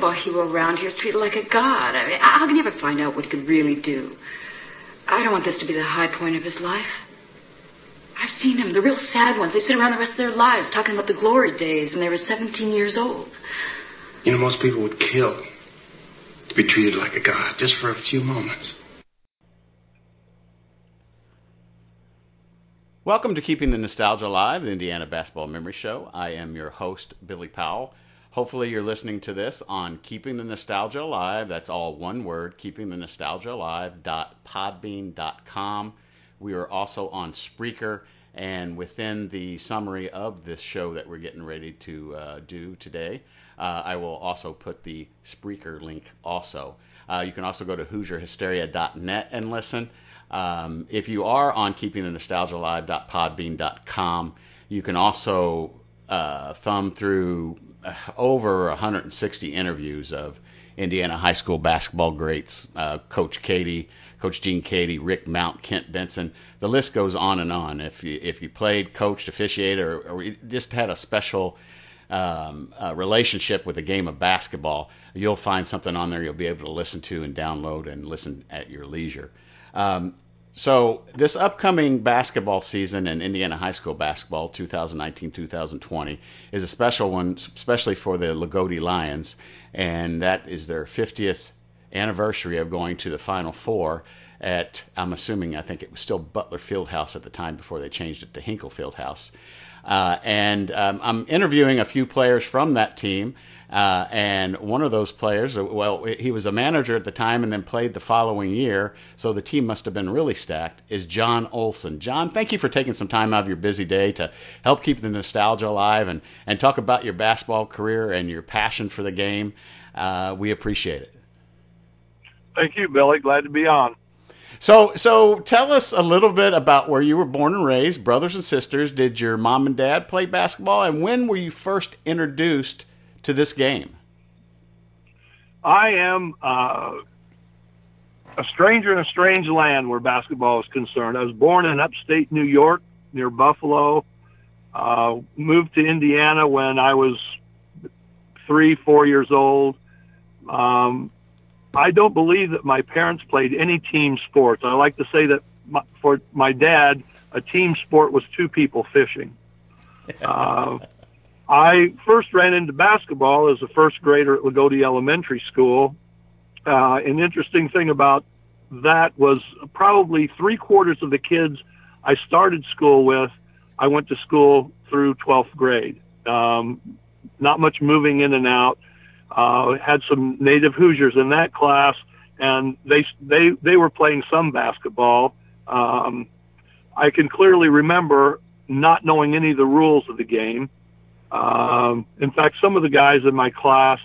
basketball hero around here is treated like a god. I mean, how can you ever find out what he could really do? I don't want this to be the high point of his life. I've seen them, the real sad ones. They sit around the rest of their lives talking about the glory days when they were 17 years old. You know, most people would kill to be treated like a god just for a few moments. Welcome to Keeping the Nostalgia Alive, the Indiana Basketball Memory Show. I am your host, Billy Powell. Hopefully, you're listening to this on Keeping the Nostalgia Alive. That's all one word, Keeping the Nostalgia Alive.podbean.com. We are also on Spreaker, and within the summary of this show that we're getting ready to uh, do today, uh, I will also put the Spreaker link also. Uh, you can also go to HoosierHysteria.net and listen. Um, if you are on keepingthenostalgialive.podbean.com, you can also uh, thumb through over 160 interviews of Indiana high school basketball greats, uh, Coach Keady, Coach Gene Keady, Rick Mount, Kent Benson. The list goes on and on. If you if you played, coached, officiated, or, or just had a special um, uh, relationship with the game of basketball, you'll find something on there you'll be able to listen to and download and listen at your leisure. Um, so this upcoming basketball season in Indiana high school basketball, 2019-2020, is a special one, especially for the Loogootee Lions, and that is their 50th anniversary of going to the Final Four at, I'm assuming, I think it was still Butler Fieldhouse at the time before they changed it to Hinkle Fieldhouse. Uh, and um, I'm interviewing a few players from that team. Uh, and one of those players, uh, well, he was a manager at the time and then played the following year, so the team must have been really stacked, is John Olson. John, thank you for taking some time out of your busy day to help keep the nostalgia alive and, and talk about your basketball career and your passion for the game. Uh, we appreciate it. Thank you, Billy. Glad to be on. So, so tell us a little bit about where you were born and raised, brothers and sisters. Did your mom and dad play basketball, and when were you first introduced to this game? I am uh, a stranger in a strange land where basketball is concerned. I was born in upstate New York near Buffalo. Uh, moved to Indiana when I was three, four years old. Um, I don't believe that my parents played any team sports. I like to say that my, for my dad, a team sport was two people fishing. Uh, I first ran into basketball as a first grader at Loogootee Elementary School. Uh, an interesting thing about that was probably three quarters of the kids I started school with, I went to school through 12th grade. Um, not much moving in and out uh, had some native Hoosiers in that class, and they they they were playing some basketball. Um, I can clearly remember not knowing any of the rules of the game. Um, in fact, some of the guys in my class,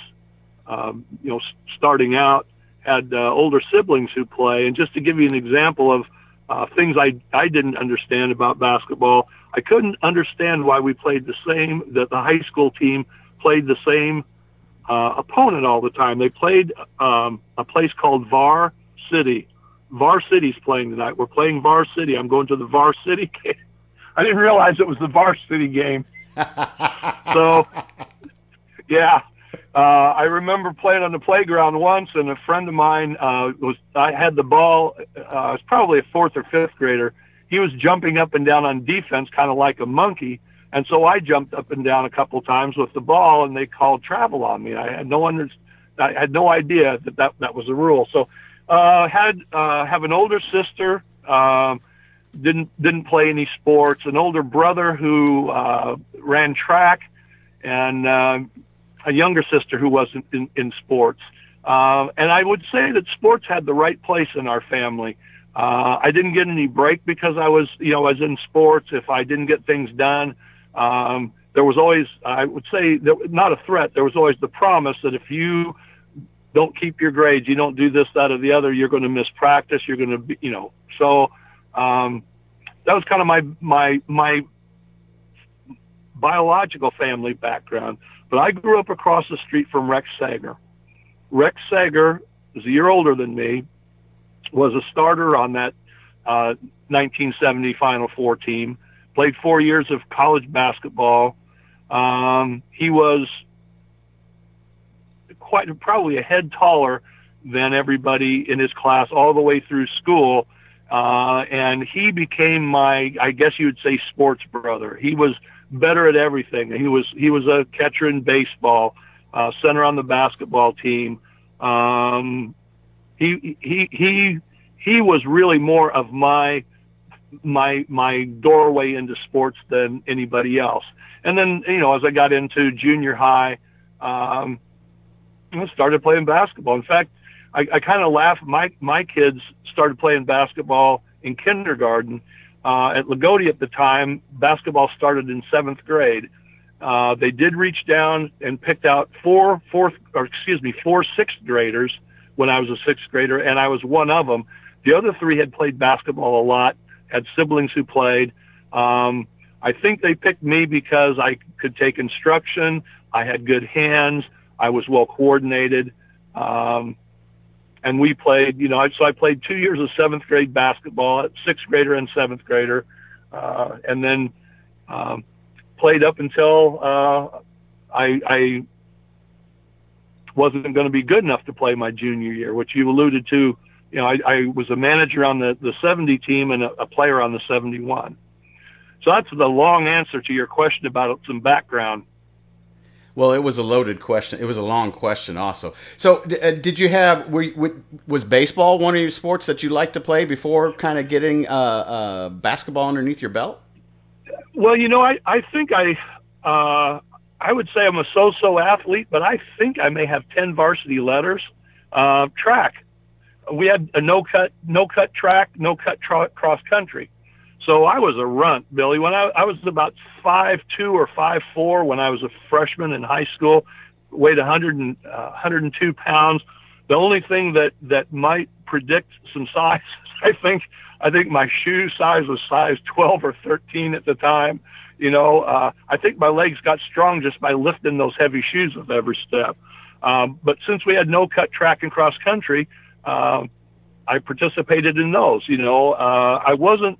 um, you know, starting out, had uh, older siblings who play. And just to give you an example of uh, things I I didn't understand about basketball, I couldn't understand why we played the same. That the high school team played the same uh, opponent all the time. They played um, a place called Var City. Var City's playing tonight. We're playing Var City. I'm going to the Var City game. I didn't realize it was the Var City game. So, yeah, uh, I remember playing on the playground once, and a friend of mine uh, was. I had the ball. Uh, I was probably a fourth or fifth grader. He was jumping up and down on defense, kind of like a monkey and so I jumped up and down a couple times with the ball, and they called travel on me. I had no under, I had no idea that that, that was the rule. So, uh, had uh, have an older sister. Um, didn't didn't play any sports. An older brother who uh, ran track, and uh, a younger sister who wasn't in, in sports. Uh, and I would say that sports had the right place in our family. Uh, I didn't get any break because I was, you know, I was in sports. If I didn't get things done, um, there was always, I would say, not a threat. There was always the promise that if you don't keep your grades, you don't do this, that, or the other, you're going to miss practice. You're going to be, you know. So um, that was kind of my my my biological family background. But I grew up across the street from Rex Sager. Rex Sager is a year older than me. Was a starter on that uh, 1970 Final Four team played four years of college basketball. Um, he was quite probably a head taller than everybody in his class all the way through school. Uh, and he became my, I guess you would say, sports brother. He was better at everything. He was he was a catcher in baseball, uh, center on the basketball team. Um, he he he he was really more of my my my doorway into sports than anybody else. And then you know as I got into junior high, um, I started playing basketball. In fact, I, I kind of laugh. My my kids started playing basketball in kindergarten. Uh, at Loogootee at the time, basketball started in seventh grade. Uh, they did reach down and picked out four fourth or excuse me four sixth graders when I was a sixth grader, and I was one of them. The other three had played basketball a lot, had siblings who played. Um, I think they picked me because I could take instruction. I had good hands. I was well coordinated. Um, and we played, you know, so I played two years of seventh grade basketball sixth grader and seventh grader. Uh, and then, um, played up until, uh, I, I wasn't going to be good enough to play my junior year, which you alluded to. You know, I, I was a manager on the, the 70 team and a, a player on the 71. So that's the long answer to your question about some background. Well, it was a loaded question. It was a long question, also. So, uh, did you have were, was baseball one of your sports that you liked to play before kind of getting uh, uh, basketball underneath your belt? Well, you know, I I think I uh, I would say I'm a so-so athlete, but I think I may have ten varsity letters. Uh, track, we had a no-cut no-cut track, no-cut tra- cross country. So I was a runt, Billy. When I, I was about five two or five four when I was a freshman in high school, weighed 100 and, uh, 102 pounds. The only thing that that might predict some size, I think, I think my shoe size was size 12 or 13 at the time. You know, uh, I think my legs got strong just by lifting those heavy shoes with every step. Um, but since we had no cut track and cross country, uh, I participated in those. You know, uh, I wasn't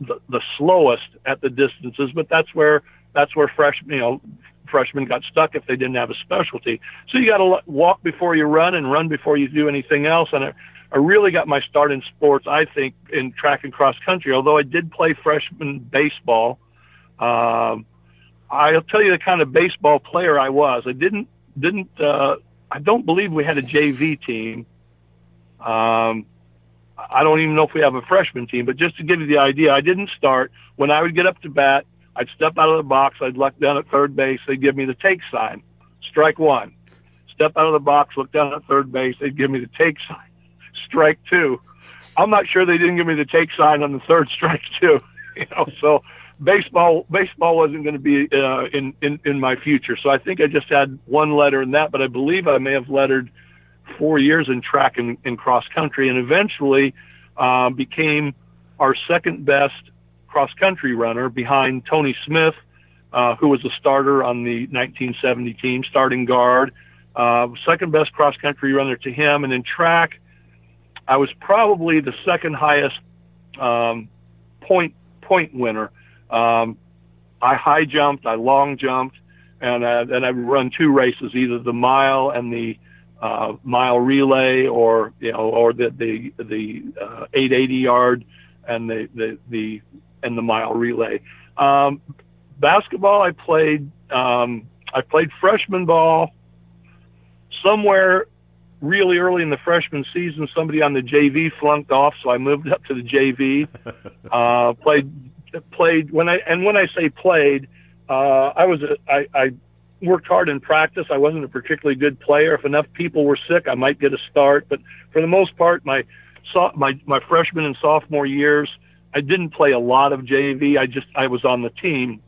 the, the, slowest at the distances, but that's where that's where freshmen, you know, freshmen got stuck if they didn't have a specialty. So you got to walk before you run and run before you do anything else. And I, I really got my start in sports, I think, in track and cross country. Although I did play freshman baseball, um, I'll tell you the kind of baseball player I was. I didn't didn't uh, I don't believe we had a JV team. Um, I don't even know if we have a freshman team, but just to give you the idea, I didn't start. When I would get up to bat, I'd step out of the box, I'd look down at third base, they'd give me the take sign, strike one. Step out of the box, look down at third base, they'd give me the take sign, strike two. I'm not sure they didn't give me the take sign on the third strike too. You know, so baseball baseball wasn't going to be uh, in, in in my future. So I think I just had one letter in that, but I believe I may have lettered four years in track and, and cross country, and eventually uh, became our second best cross country runner behind Tony Smith, uh, who was a starter on the 1970 team, starting guard. Uh, second best cross country runner to him, and in track, I was probably the second highest um, point point winner. Um, I high jumped, I long jumped, and uh, then I run two races, either the mile and the uh, mile relay or you know or the the the uh, 880 yard and the the the and the mile relay. Um, basketball, I played um, I played freshman ball somewhere really early in the freshman season. Somebody on the JV flunked off, so I moved up to the JV. uh, played played when I and when I say played, uh, I was a, I, I worked hard in practice. I wasn't a particularly good player. If enough people were sick, I might get a start. But for the most part, my my my freshman and sophomore years, I didn't play a lot of JV. I just I was on the team.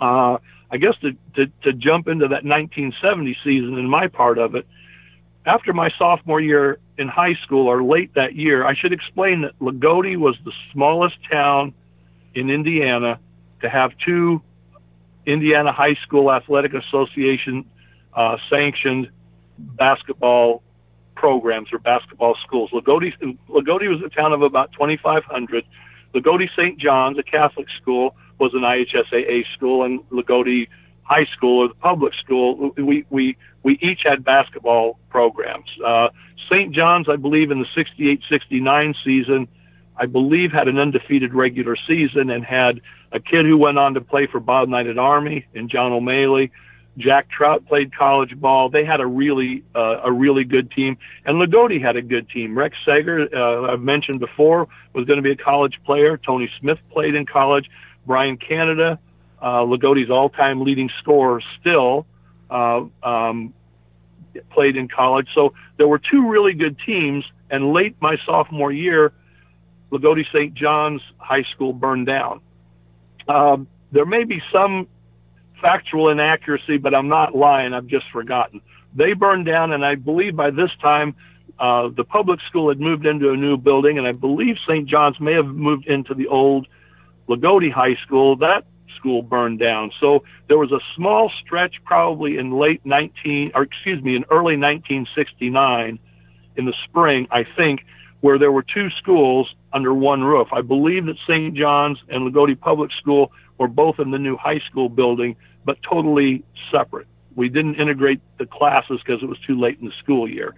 Uh, I guess to, to to jump into that 1970 season in my part of it, after my sophomore year in high school or late that year, I should explain that Loogootee was the smallest town in Indiana to have two Indiana High School Athletic Association uh, sanctioned basketball programs or basketball schools. Loogootee, was a town of about 2,500. Loogootee St. John's, a Catholic school, was an IHSAA school, and Loogootee high school or the public school, we we we each had basketball programs. Uh, St. John's, I believe, in the 68-69 season, I believe had an undefeated regular season and had a kid who went on to play for Bob Knight at Army and John O'Malley. Jack Trout played college ball. They had a really uh, a really good team, and Loogootee had a good team. Rex Sager, uh, I've mentioned before, was going to be a college player. Tony Smith played in college. Brian Canada, uh, Loogootee's all-time leading scorer, still uh, um, played in college. So there were two really good teams. And late my sophomore year, Loogootee St. John's High School burned down. Um, there may be some factual inaccuracy, but I'm not lying. I've just forgotten. They burned down, and I believe by this time uh, the public school had moved into a new building, and I believe St. John's may have moved into the old Loogootee High School. That school burned down. So there was a small stretch, probably in late 19, or excuse me, in early 1969, in the spring, I think, where there were two schools under one roof. I believe that St. John's and Loogootee Public School were both in the new high school building, but totally separate. We didn't integrate the classes because it was too late in the school year.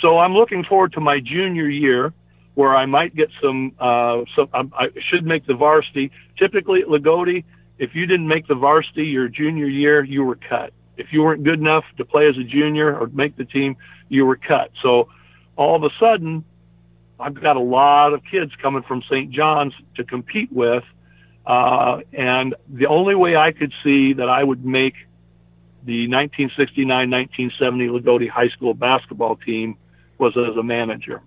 So I'm looking forward to my junior year where I might get some, uh, some, I should make the varsity. Typically at Loogootee, if you didn't make the varsity your junior year, you were cut. If you weren't good enough to play as a junior or make the team, you were cut. So all of a sudden, I've got a lot of kids coming from St. John's to compete with uh, and the only way I could see that I would make the 1969-1970 Loogootee High School basketball team was as a manager.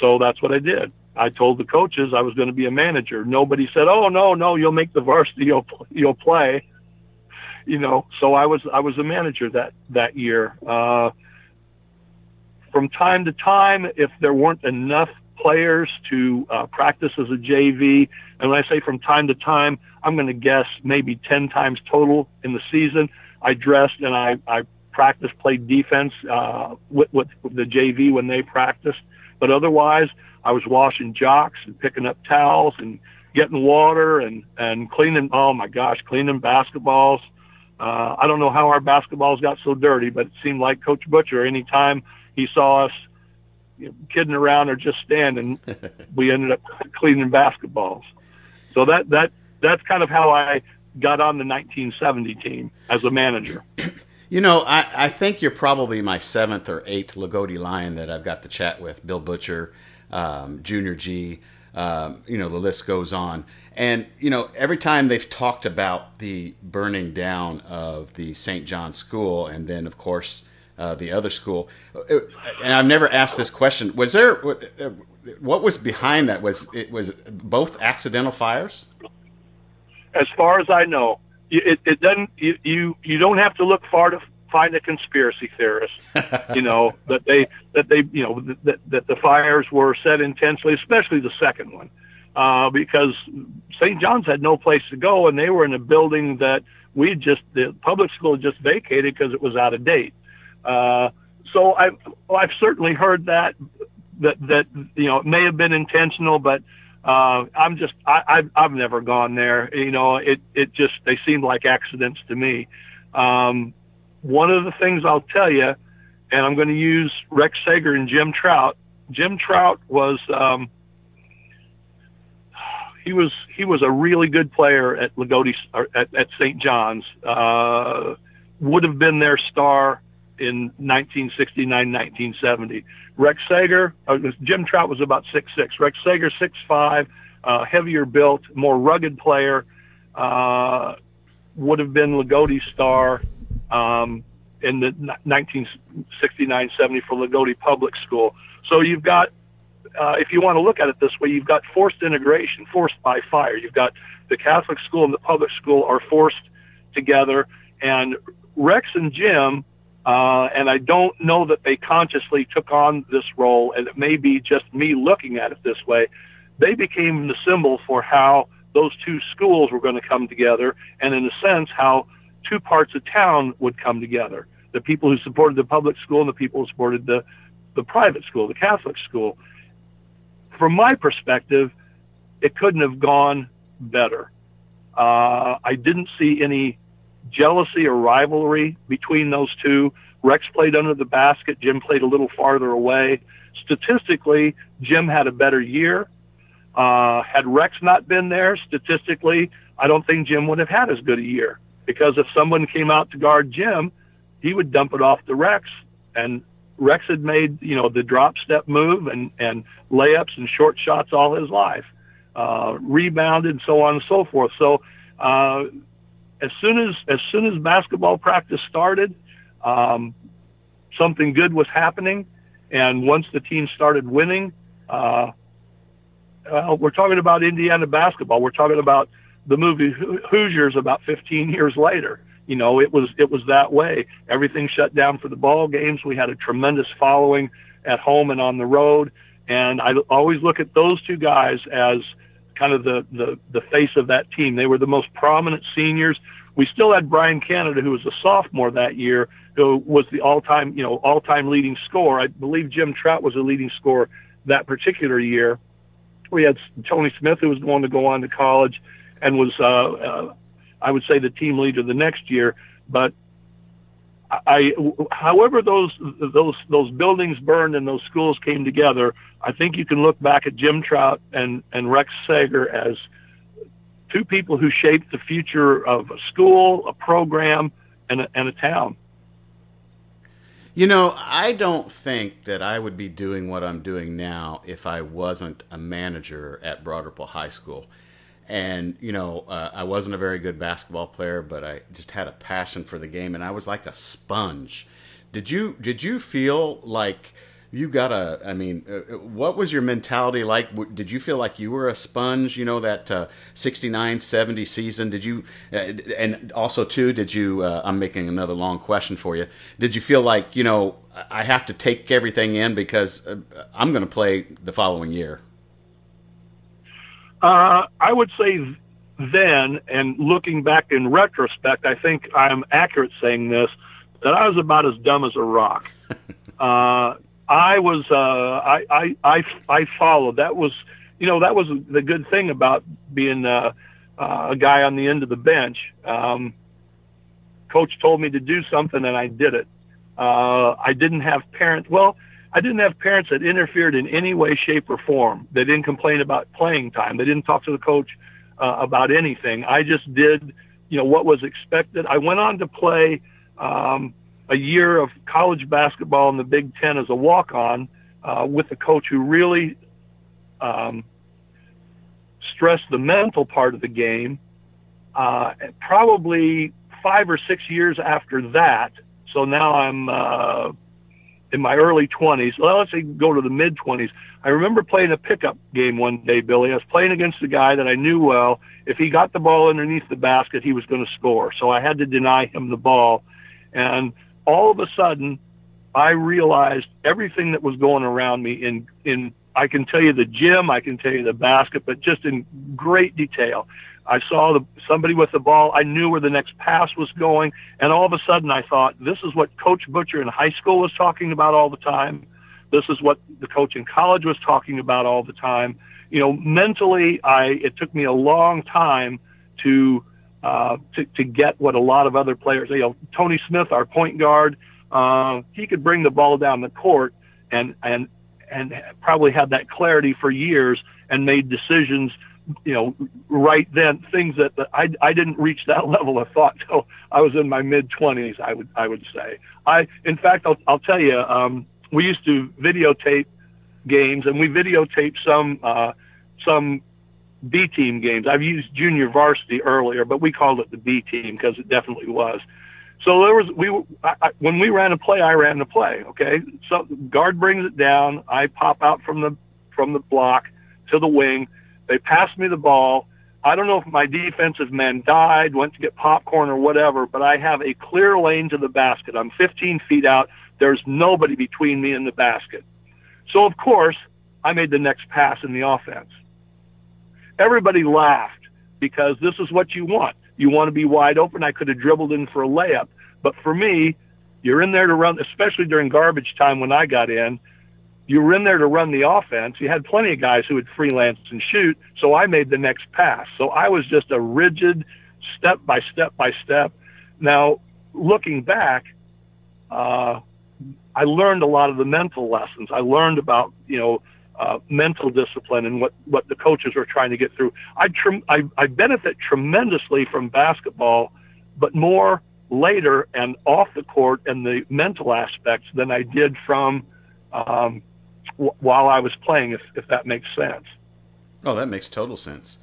So that's what I did. I told the coaches I was going to be a manager. Nobody said, "Oh no, no, you'll make the varsity, you'll you'll play." You know, so I was I was a manager that that year. Uh, from time to time, if there weren't enough players to uh, practice as a JV. And when I say from time to time, I'm going to guess maybe 10 times total in the season. I dressed and I, I practiced, played defense uh, with, with the JV when they practiced. But otherwise, I was washing jocks and picking up towels and getting water and, and cleaning. Oh my gosh, cleaning basketballs. Uh, I don't know how our basketballs got so dirty, but it seemed like Coach Butcher, anytime he saw us you know, kidding around or just standing, we ended up cleaning basketballs. So that that that's kind of how I got on the 1970 team as a manager. You know, I, I think you're probably my seventh or eighth Loogootee Lion that I've got to chat with. Bill Butcher, um, Junior G, um, you know, the list goes on. And, you know, every time they've talked about the burning down of the St. John School, and then, of course, uh, the other school. Uh, and I've never asked this question. Was there what was behind that? Was it was both accidental fires? As far as I know, it, it doesn't. You, you you don't have to look far to find a conspiracy theorist. you know that they that they you know that that the fires were set intentionally, especially the second one, uh, because St. John's had no place to go, and they were in a building that we just the public school just vacated because it was out of date. Uh, so I've, I've certainly heard that, that, that, you know, it may have been intentional, but, uh, I'm just, I, I've, I've never gone there. You know, it, it just, they seemed like accidents to me. Um, one of the things I'll tell you, and I'm going to use Rex Sager and Jim Trout. Jim Trout was, um, he was he was a really good player at Loogootee at, at St. John's. Uh, would have been their star in 1969, 1970. Rex Sager, uh, Jim Trout was about six six. Rex Sager six five, uh, heavier built, more rugged player. Uh, would have been Loogootee's star um, in the 1969, 70 for Loogootee Public School. So you've got, uh, if you want to look at it this way, you've got forced integration, forced by fire. You've got the Catholic school and the public school are forced together, and Rex and Jim uh, and I don't know that they consciously took on this role, and it may be just me looking at it this way. They became the symbol for how those two schools were going to come together, and in a sense, how two parts of town would come together. The people who supported the public school and the people who supported the, the private school, the Catholic school. From my perspective, it couldn't have gone better. Uh, I didn't see any jealousy or rivalry between those two. Rex played under the basket. Jim played a little farther away. Statistically, Jim had a better year. Uh, had Rex not been there, statistically, I don't think Jim would have had as good a year because if someone came out to guard Jim, he would dump it off to Rex, and Rex had made you know the drop step move and and layups and short shots all his life, uh, rebounded so on and so forth. So uh, as soon as as soon as basketball practice started, um, something good was happening, and once the team started winning, uh, well, we're talking about Indiana basketball. We're talking about the movie Hoosiers about 15 years later. You know, it was it was that way. Everything shut down for the ball games. We had a tremendous following at home and on the road, and I always look at those two guys as kind of the the the face of that team. They were the most prominent seniors. We still had Brian Canada, who was a sophomore that year, who was the all-time you know all-time leading scorer. I believe Jim Trout was a leading scorer that particular year. We had Tony Smith, who was going to go on to college and was, uh, uh, I would say, the team leader the next year. But I, however, those those those buildings burned and those schools came together, I think you can look back at Jim Trout and and Rex Sager as two people who shaped the future of a school, a program, and a, and a town. You know, I don't think that I would be doing what I'm doing now if I wasn't a manager at Ripple High School and you know uh, I wasn't a very good basketball player, but I just had a passion for the game, and I was like a sponge. Did you did you feel like you got a? I mean, uh, what was your mentality like? Did you feel like you were a sponge? You know that uh, 69, 70 season. Did you? Uh, and also too, did you? Uh, I'm making another long question for you. Did you feel like you know I have to take everything in because uh, I'm going to play the following year? Uh, I would say then, and looking back in retrospect, I think I'm accurate saying this, that I was about as dumb as a rock. uh, I was, uh, I, I, I, I followed. That was, you know, that was the good thing about being uh, uh, a guy on the end of the bench. Um, coach told me to do something and I did it. Uh, I didn't have parents. Well, I didn't have parents that interfered in any way, shape, or form. They didn't complain about playing time. They didn't talk to the coach uh, about anything. I just did, you know, what was expected. I went on to play um, a year of college basketball in the Big Ten as a walk-on uh, with a coach who really um, stressed the mental part of the game. Uh, probably five or six years after that, so now I'm uh, in my early 20s. Well, let's say go to the mid 20s. I remember playing a pickup game one day, Billy. I was playing against a guy that I knew well. If he got the ball underneath the basket, he was going to score. So I had to deny him the ball. And all of a sudden, I realized everything that was going around me in, in, I can tell you the gym, I can tell you the basket, but just in great detail. I saw the, somebody with the ball. I knew where the next pass was going. And all of a sudden I thought, this is what Coach Butcher in high school was talking about all the time. This is what the coach in college was talking about all the time. You know, mentally, I, it took me a long time to, uh, to, to get what a lot of other players, you know, Tony Smith, our point guard, uh, he could bring the ball down the court and, and, and probably had that clarity for years and made decisions you know, right then things that, that I, I didn't reach that level of thought till I was in my mid twenties. I would, I would say. I, in fact, I'll, I'll tell you, um, we used to videotape games and we videotaped some, uh, some B team games. I've used junior varsity earlier, but we called it the B team because it definitely was. So there was we I, I, when we ran a play, I ran the play. Okay, so guard brings it down. I pop out from the from the block to the wing. They passed me the ball. I don't know if my defensive men died, went to get popcorn or whatever, but I have a clear lane to the basket. I'm 15 feet out. There's nobody between me and the basket. So of course, I made the next pass in the offense. Everybody laughed because this is what you want. You want to be wide open. I could have dribbled in for a layup, but for me, you're in there to run, especially during garbage time when I got in you were in there to run the offense. You had plenty of guys who would freelance and shoot. So I made the next pass. So I was just a rigid step by step by step. now, looking back, uh, I learned a lot of the mental lessons. I learned about you know uh, mental discipline and what what the coaches were trying to get through. I, trem- I I benefit tremendously from basketball, but more later and off the court and the mental aspects than I did from um, w- while I was playing. If if that makes sense. Oh, that makes total sense.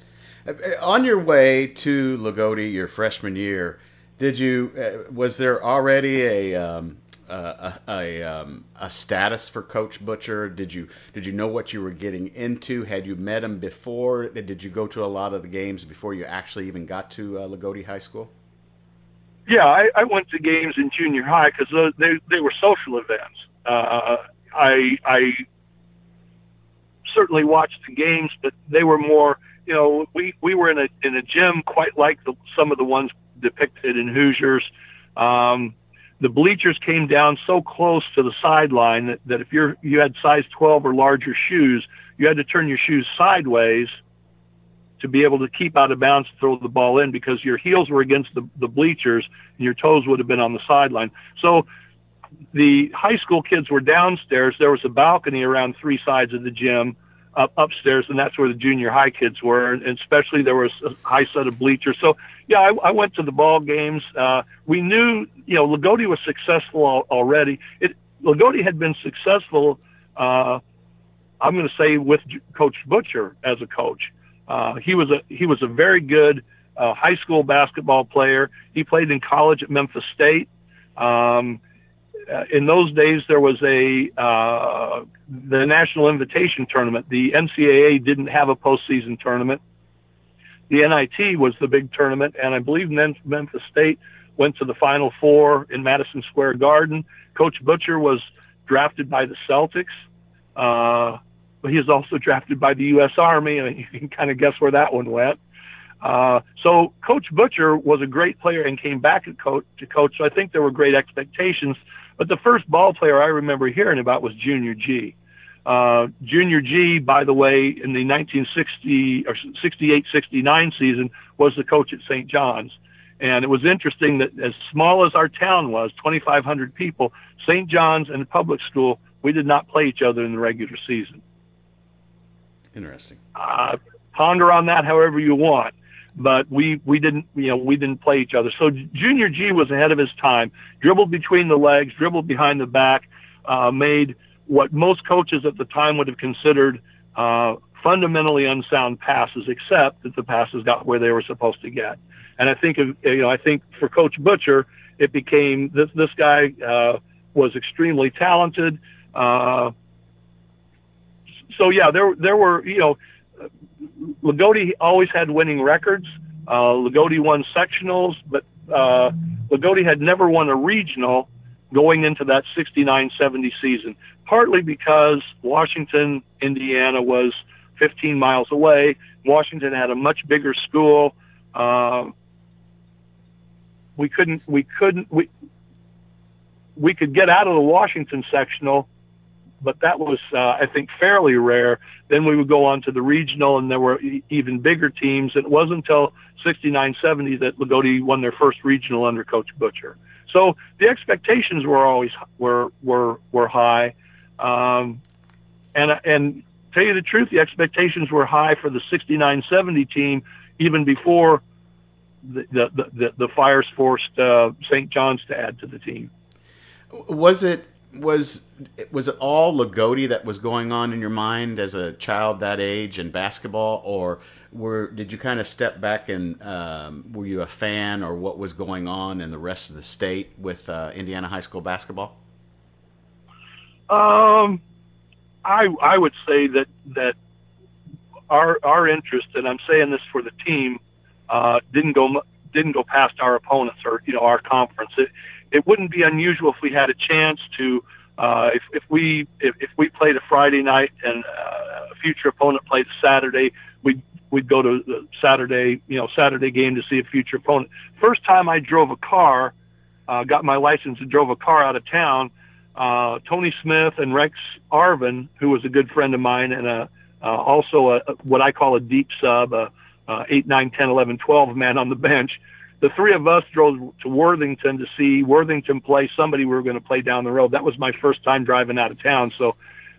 Uh, on your way to Loogootee your freshman year, did you uh, was there already a um, a, a, um, a, status for Coach Butcher? Did you did you know what you were getting into? Had you met him before? Did you go to a lot of the games before you actually even got to uh, Loogootee High School? Yeah, I, I went to games in junior high because they they were social events. Uh, I I certainly watched the games, but they were more. You know, we we were in a in a gym quite like the, some of the ones depicted in Hoosiers. Um, the bleachers came down so close to the sideline that, that if you're you had size 12 or larger shoes, you had to turn your shoes sideways to be able to keep out of bounds to throw the ball in because your heels were against the, the bleachers and your toes would have been on the sideline. So the high school kids were downstairs. There was a balcony around three sides of the gym up upstairs, and that's where the junior high kids were. And especially there was a high set of bleachers. So yeah, I, I went to the ball games. Uh, we knew, you know, Loogootee was successful al- already. It Loogootee had been successful. Uh, I'm going to say with Coach Butcher as a coach. Uh, he was a he was a very good uh, high school basketball player. He played in college at Memphis State. Um, in those days, there was a uh, the National Invitation Tournament. The NCAA didn't have a postseason tournament. The NIT was the big tournament, and I believe Memphis State went to the Final Four in Madison Square Garden. Coach Butcher was drafted by the Celtics, uh, but he was also drafted by the U.S. Army, and you can kind of guess where that one went. Uh, so Coach Butcher was a great player and came back to coach, to coach. So I think there were great expectations. But the first ball player I remember hearing about was Junior G. Uh, Junior G, by the way, in the 1960 or 68 69 season, was the coach at St. John's. And it was interesting that as small as our town was, 2,500 people, St. John's and the public school, we did not play each other in the regular season. Interesting. Uh, ponder on that however you want but we we didn't you know we didn't play each other. So Junior G was ahead of his time. Dribbled between the legs, dribbled behind the back, uh, made what most coaches at the time would have considered uh, fundamentally unsound passes, except that the passes got where they were supposed to get. And I think you know I think for Coach Butcher, it became this this guy uh, was extremely talented. Uh, so yeah, there there were you know Loogootee always had winning records. Uh, Loogootee won sectionals, but uh, Loogootee had never won a regional going into that 69-70 season, partly because Washington, Indiana was 15 miles away. Washington had a much bigger school. Uh, we couldn't, we couldn't, we, we could get out of the Washington sectional but that was, uh, I think, fairly rare. Then we would go on to the regional, and there were e- even bigger teams. It wasn't until 69 70 that Loogootee won their first regional under Coach Butcher. So the expectations were always were were were high, um, and and tell you the truth, the expectations were high for the 69 70 team even before the the the, the Fires forced uh, St. John's to add to the team. Was it was was it all Loogootee that was going on in your mind as a child that age in basketball, or were did you kind of step back and um, were you a fan or what was going on in the rest of the state with uh, Indiana high school basketball? Um, I I would say that that our our interest, and I'm saying this for the team, uh, didn't go didn't go past our opponents or you know our conference. It it wouldn't be unusual if we had a chance to uh, if if we if, if we played a Friday night and uh, a future opponent played a Saturday, we'd we'd go to the Saturday you know Saturday game to see a future opponent. First time I drove a car, uh, got my license and drove a car out of town. Uh, Tony Smith and Rex Arvin, who was a good friend of mine and a uh, also a, what I call a deep sub, a, a 8, 9, 10, 11, 12 man on the bench the three of us drove to Worthington to see Worthington play somebody we were going to play down the road. That was my first time driving out of town, so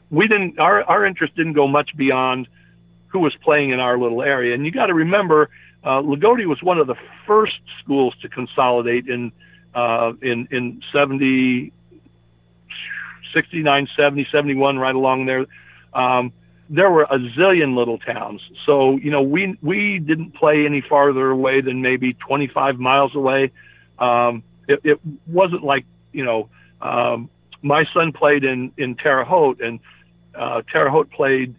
we didn't. Our our interest didn't go much beyond who was playing in our little area. And you got to remember, uh, Loogootee was one of the first schools to consolidate in uh, in in 70, 69, 70, 71, right along there. Um, there were a zillion little towns. So, you know, we, we didn't play any farther away than maybe 25 miles away. Um, it, it wasn't like, you know, um, my son played in, in Terre Haute and, uh, Terre Haute played,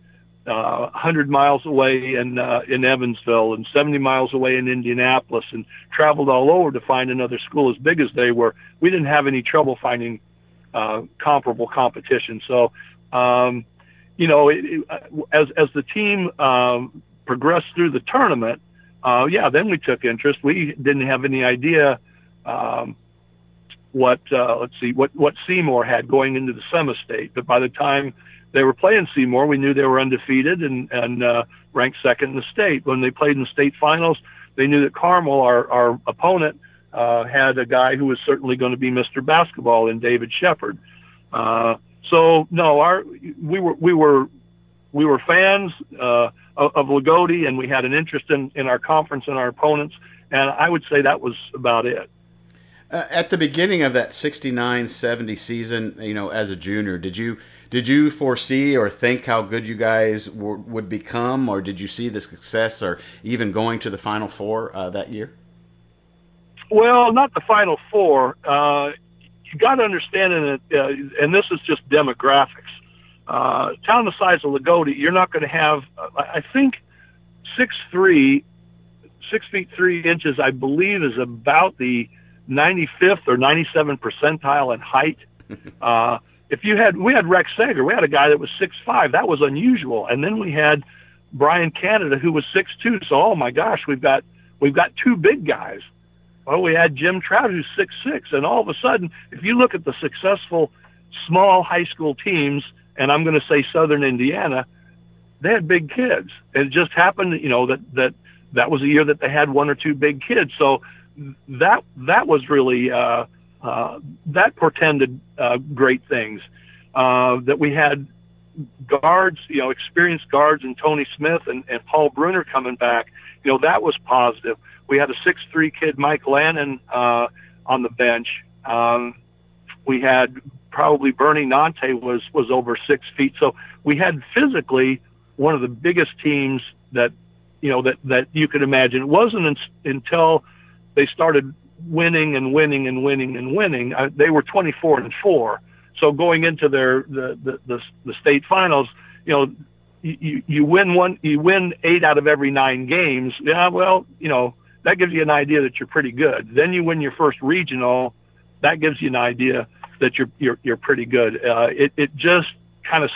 uh, 100 miles away in, uh, in Evansville and 70 miles away in Indianapolis and traveled all over to find another school as big as they were. We didn't have any trouble finding, uh, comparable competition. So, um, you know, it, it, as as the team um, progressed through the tournament, uh, yeah, then we took interest. We didn't have any idea um, what uh, let's see what what Seymour had going into the semi-state, but by the time they were playing Seymour, we knew they were undefeated and and uh, ranked second in the state. When they played in the state finals, they knew that Carmel, our our opponent, uh, had a guy who was certainly going to be Mr. Basketball in David Shepherd. Uh, so no, our we were we were we were fans uh, of, Loogootee, and we had an interest in in our conference and our opponents, and I would say that was about it. Uh, at the beginning of that 69-70 season, you know, as a junior, did you did you foresee or think how good you guys would become, or did you see the success, or even going to the Final Four uh, that year? Well, not the Final Four. Uh, you got to understand, in it, uh, and this is just demographics. Uh, town the size of Loogootee, you're not going to have. Uh, I think six three, six feet three inches, I believe, is about the 95th or 97 percentile in height. Uh, if you had, we had Rex Sager, we had a guy that was six five. That was unusual, and then we had Brian Canada who was six two. So, oh my gosh, we've got we've got two big guys. Well, we had Jim Trout, who's six six, and all of a sudden, if you look at the successful small high school teams, and I'm going to say Southern Indiana, they had big kids. It just happened, you know, that that that was a year that they had one or two big kids. So that that was really uh, uh, that portended uh, great things. Uh, that we had guards, you know, experienced guards, and Tony Smith and, and Paul Bruner coming back. You know, that was positive we had a six three kid, Mike Lannon, uh, on the bench. Um, we had probably Bernie Nante was was over six feet. So we had physically one of the biggest teams that you know that that you could imagine. It wasn't in, until they started winning and winning and winning and winning. Uh, they were 24 and four. So going into their the the the, the state finals, you know. You, you win one, you win eight out of every nine games. Yeah, well, you know, that gives you an idea that you're pretty good. Then you win your first regional, that gives you an idea that you're you're you're pretty good. Uh, it it just kind of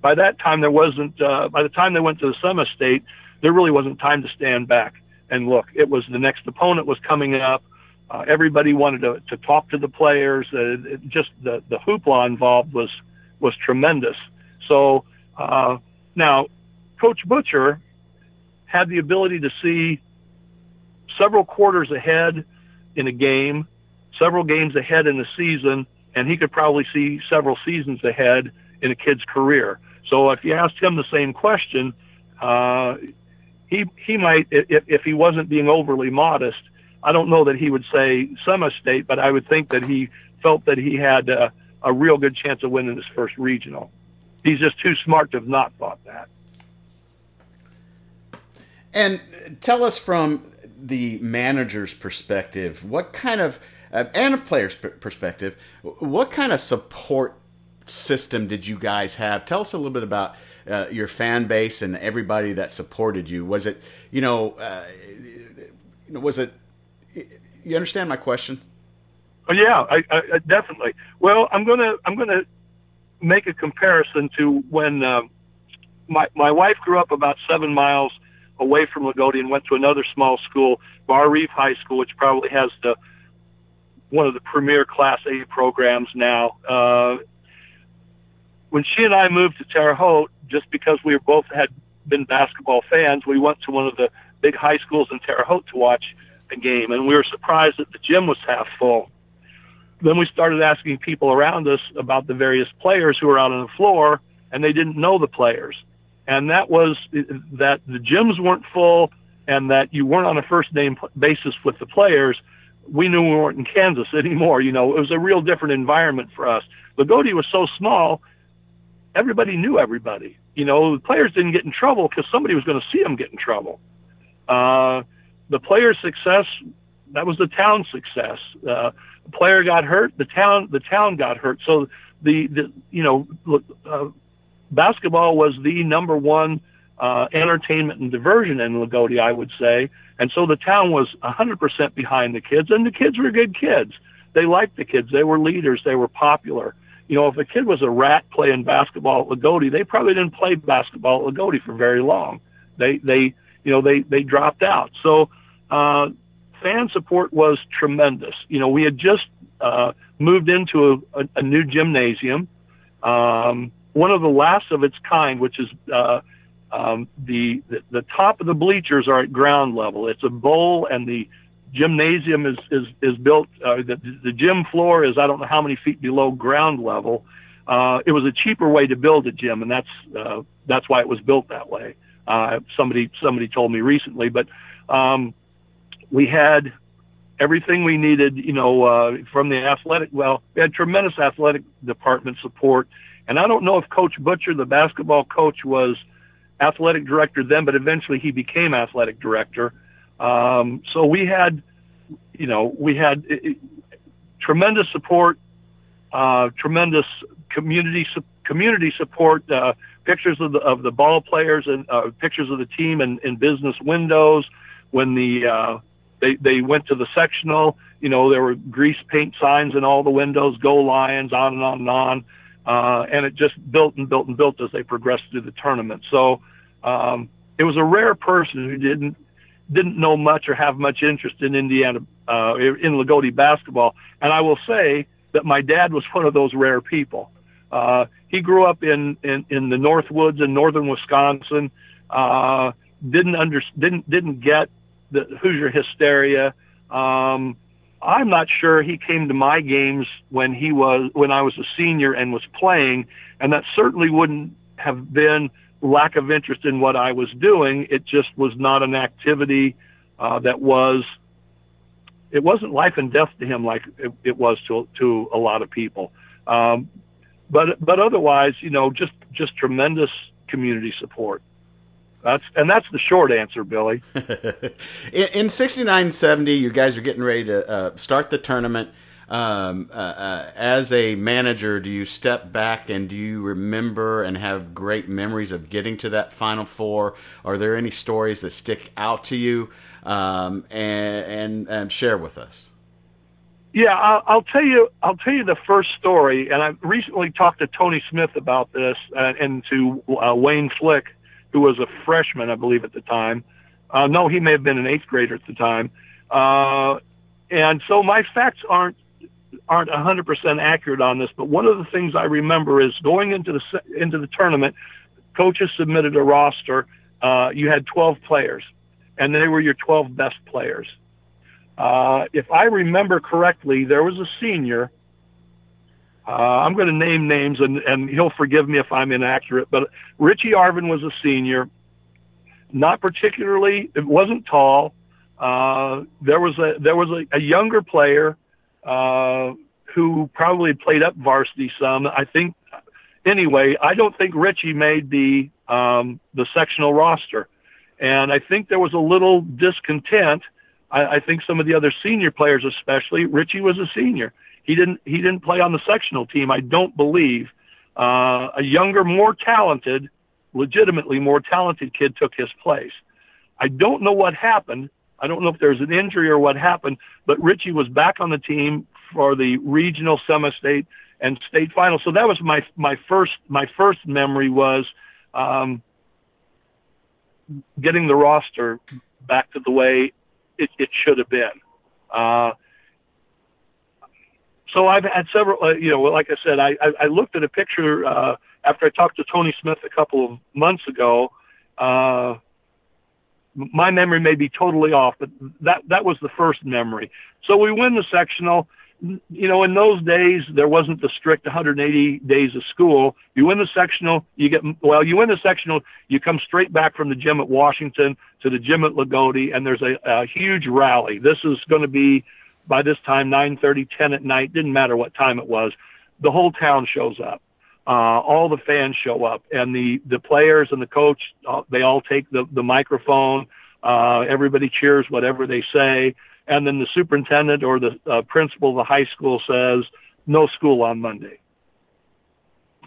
by that time there wasn't uh, by the time they went to the semi state, there really wasn't time to stand back and look. It was the next opponent was coming up. Uh, everybody wanted to to talk to the players. Uh, it just the the hoopla involved was was tremendous. So uh, now, Coach Butcher had the ability to see several quarters ahead in a game, several games ahead in the season, and he could probably see several seasons ahead in a kid's career. So if you asked him the same question, uh, he he might if if he wasn't being overly modest. I don't know that he would say semi state, but I would think that he felt that he had a, a real good chance of winning his first regional. He's just too smart to have not thought that. And tell us from the manager's perspective, what kind of uh, and a player's perspective, what kind of support system did you guys have? Tell us a little bit about uh, your fan base and everybody that supported you. Was it, you know, uh, was it? You understand my question? Oh, yeah, I, I, definitely. Well, I'm gonna I'm gonna make a comparison to when uh, my my wife grew up about seven miles away from Loogootee and went to another small school, Barr-Reeve High School, which probably has the one of the premier Class A programs now. Uh, when she and I moved to Terre Haute, just because we both had been basketball fans, we went to one of the big high schools in Terre Haute to watch a game, and we were surprised that the gym was half full. Then we started asking people around us about the various players who were out on the floor, and they didn't know the players. And that was that the gyms weren't full and that you weren't on a first name basis with the players. We knew we weren't in Kansas anymore. You know, it was a real different environment for us. Loogootee was so small, everybody knew everybody. You know, the players didn't get in trouble because somebody was going to see them get in trouble. Uh, the player's success, that was the town's success. Uh, the player got hurt, the town, the town got hurt. So the, the you know, uh, basketball was the number one uh, entertainment and diversion in Loogootee, I would say. And so the town was 100% behind the kids, and the kids were good kids. They liked the kids. They were leaders. They were popular. You know, if a kid was a rat playing basketball at Loogootee, they probably didn't play basketball at Loogootee for very long. They, they, you know, they, they dropped out. So, uh, fan support was tremendous. You know, we had just, uh, moved into a, a, a new gymnasium. Um, one of the last of its kind, which is, uh, um, the, the the top of the bleachers are at ground level. It's a bowl, and the gymnasium is is is built. Uh, the the gym floor is I don't know how many feet below ground level. Uh, it was a cheaper way to build a gym, and that's uh, that's why it was built that way. Uh, somebody somebody told me recently, but um, we had everything we needed. You know, uh, from the athletic. Well, we had tremendous athletic department support, and I don't know if Coach Butcher, the basketball coach, was athletic director then, but eventually he became athletic director. Um, so we had, you know, we had it, it, tremendous support, uh, tremendous community su- community support. Uh, pictures of the of the ball players and uh, pictures of the team in, in business windows. When the uh, they they went to the sectional, you know, there were grease paint signs in all the windows. Go Lions! On and on and on. Uh, and it just built and built and built as they progressed through the tournament. So um, it was a rare person who didn't didn't know much or have much interest in Indiana uh, in Loogootee basketball. And I will say that my dad was one of those rare people. Uh, he grew up in, in in the North Woods in northern Wisconsin. Uh, didn't under didn't didn't get the Hoosier hysteria. Um, I'm not sure he came to my games when he was when I was a senior and was playing, and that certainly wouldn't have been lack of interest in what I was doing. It just was not an activity uh, that was. It wasn't life and death to him like it, it was to to a lot of people. Um, but but otherwise, you know, just just tremendous community support. That's and that's the short answer, Billy. in, in 69 70, you guys are getting ready to uh, start the tournament. Um, uh, uh, as a manager, do you step back and do you remember and have great memories of getting to that Final Four? Are there any stories that stick out to you um, and, and, and share with us? Yeah, I'll, I'll tell you. I'll tell you the first story, and I recently talked to Tony Smith about this, uh, and to uh, Wayne Flick, who was a freshman, I believe, at the time. Uh, no, he may have been an eighth grader at the time. Uh, and so my facts aren't aren't 100% accurate on this, but one of the things I remember is going into the into the tournament, coaches submitted a roster. Uh, you had 12 players, and they were your 12 best players. Uh, if I remember correctly, there was a senior uh, I'm going to name names, and, and he'll forgive me if I'm inaccurate, but Richie Arvin was a senior. Not particularly, it wasn't tall. Uh, there was a there was a, a younger player uh, who probably played up varsity some. I think. Anyway, I don't think Richie made the um, the sectional roster, and I think there was a little discontent. I, I think some of the other senior players, especially Richie, was a senior he didn't he didn't play on the sectional team. I don't believe uh, a younger, more talented, legitimately more talented kid took his place. I don't know what happened. I don't know if there's an injury or what happened, but Richie was back on the team for the regional, semi-state, and state final. So that was my my first my first memory was um, getting the roster back to the way it, it should have been. Uh, so I've had several, uh, you know, like I said, I, I, I looked at a picture uh, after I talked to Tony Smith a couple of months ago. Uh, my memory may be totally off, but that that was the first memory. So we win the sectional. You know, in those days there wasn't the strict 180 days of school. You win the sectional, you get well. You win the sectional, you come straight back from the gym at Washington to the gym at Loogootee, and there's a, a huge rally. This is going to be by this time 9:30, 10 at night. Didn't matter what time it was. The whole town shows up uh, all the fans show up, and the the players and the coach uh, they all take the the microphone. Uh, everybody cheers whatever they say, and then the superintendent or the uh, principal of the high school says, "No school on Monday."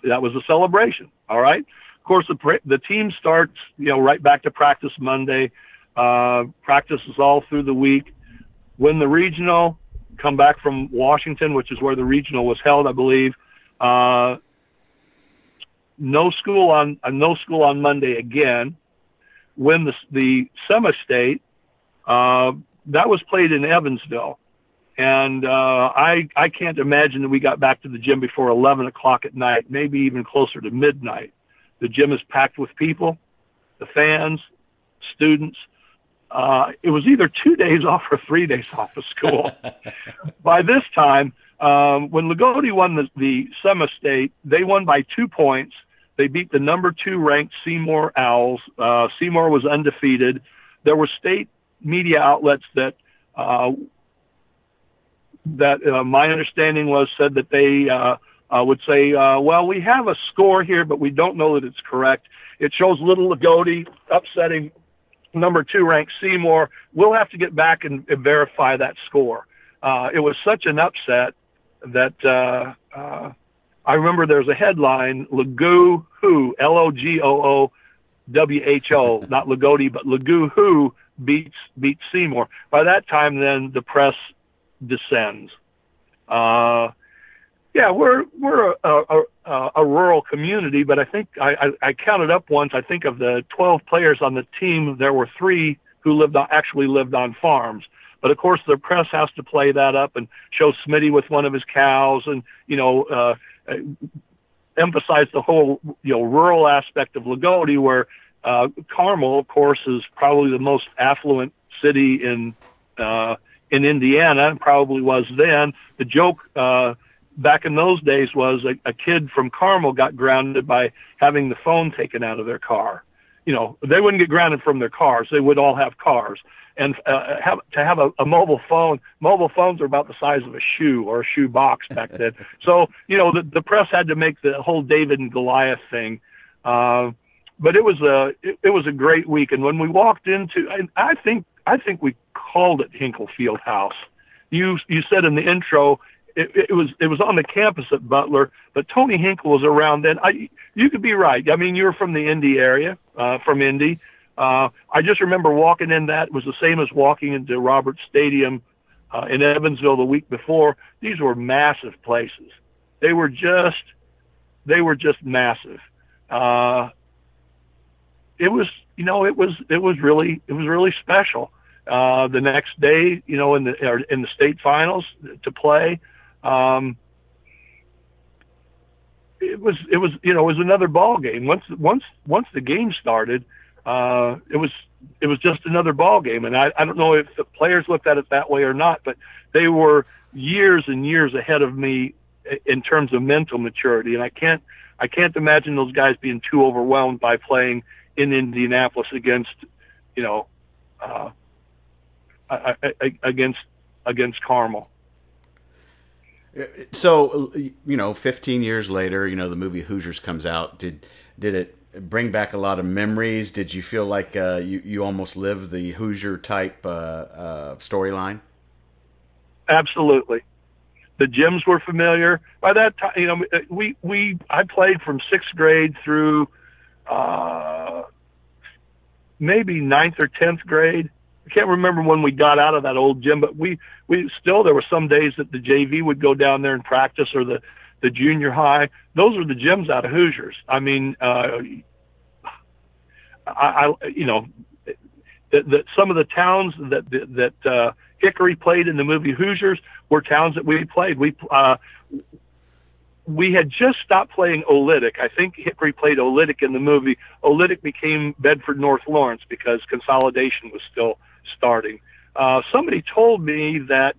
That was a celebration. All right. Of course, the the team starts you know right back to practice Monday. Uh, practices all through the week. Win the regional, come back from Washington, which is where the regional was held, I believe. Uh, no school on uh, no school on Monday again. When the the semi-state uh, that was played in Evansville, and uh, I I can't imagine that we got back to the gym before 11 o'clock at night, maybe even closer to midnight. The gym is packed with people, the fans, students. Uh, it was either two days off or three days off of school. By this time, um, when Loogootee won the, the semi-state, they won by two points they beat the number two ranked Seymour Owls. Uh, Seymour was undefeated. There were state media outlets that uh, that uh, my understanding was said that they uh, uh, would say, uh, "Well, we have a score here, but we don't know that it's correct. It shows Little Loogootee upsetting number two ranked Seymour. We'll have to get back and, and verify that score." Uh, it was such an upset that uh, uh, I remember there's a headline, Lagoo Who, L-O-G-O-O-W-H-O, not Loogootee, but Lagoo Who beats, beats Seymour. By that time, then the press descends. Uh, yeah, we're, we're a, a, a, rural community, but I think I, I, I counted up once, I think of the 12 players on the team, there were three who lived on, actually lived on farms. But of course, the press has to play that up and show Smitty with one of his cows, and you know, uh, emphasize the whole you know rural aspect of Loogootee, where uh, Carmel, of course, is probably the most affluent city in uh, in Indiana, and probably was then. The joke uh, back in those days was a, a kid from Carmel got grounded by having the phone taken out of their car. You know, they wouldn't get grounded from their cars; they would all have cars and uh, have to have a, a mobile phone. Mobile phones are about the size of a shoe or a shoe box back then. so you know the, the press had to make the whole David and Goliath thing. Uh, but it was a it, it was a great week, and when we walked into, I, I think I think we called it Hinkle Field House. You you said in the intro it, it was it was on the campus at Butler, but Tony Hinkle was around then. I you could be right. I mean, you're from the Indy area, uh, from Indy. Uh, I just remember walking in that it was the same as walking into Roberts Stadium uh, in Evansville the week before. These were massive places. They were just, they were just massive. Uh, it was, you know, it was, it was really, it was really special. Uh, the next day, you know, in the, in the state finals to play, um, it was, it was, you know, it was another ball game. Once, once, once the game started, uh, it was it was just another ball game. And I, I don't know if the players looked at it that way or not, but they were years and years ahead of me in terms of mental maturity. And I can't I can't imagine those guys being too overwhelmed by playing in Indianapolis against you know uh, against against Carmel. So you know, 15 years later, you know the movie Hoosiers comes out. Did did it bring back a lot of memories? Did you feel like uh, you you almost lived the Hoosier type uh, uh, storyline? Absolutely. The gyms were familiar. By that time, you know, we we I played from sixth grade through uh, maybe ninth or tenth grade. I can't remember when we got out of that old gym, but we we still there were some days that the JV would go down there and practice, or the the junior high. Those are the gyms out of Hoosiers. I mean, uh, I, I you know, that, some of the towns that that, that uh, Hickory played in the movie Hoosiers were towns that we played. We uh, we had just stopped playing Oolitic. I think Hickory played Oolitic in the movie. Oolitic became Bedford North Lawrence because consolidation was still starting. Uh, somebody told me that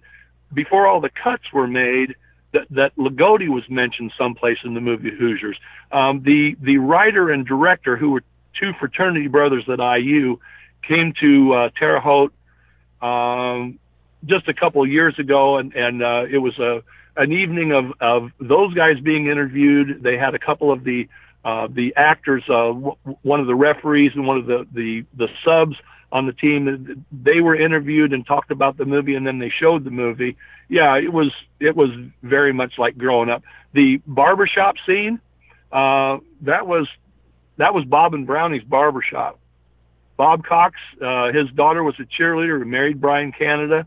before all the cuts were made, that, that Loogootee was mentioned someplace in the movie Hoosiers. Um, the the writer and director, who were two fraternity brothers at IU, came to uh, Terre Haute um, just a couple of years ago, and and uh, it was a an evening of of those guys being interviewed. They had a couple of the uh, the actors, uh, w- one of the referees and one of the the the subs on the team. They were interviewed and talked about the movie, and then they showed the movie. Yeah, it was it was very much like growing up. The barbershop scene, uh, that was that was Bob and Brownie's barbershop. Bob Cox, uh, his daughter was a cheerleader who married Brian Canada.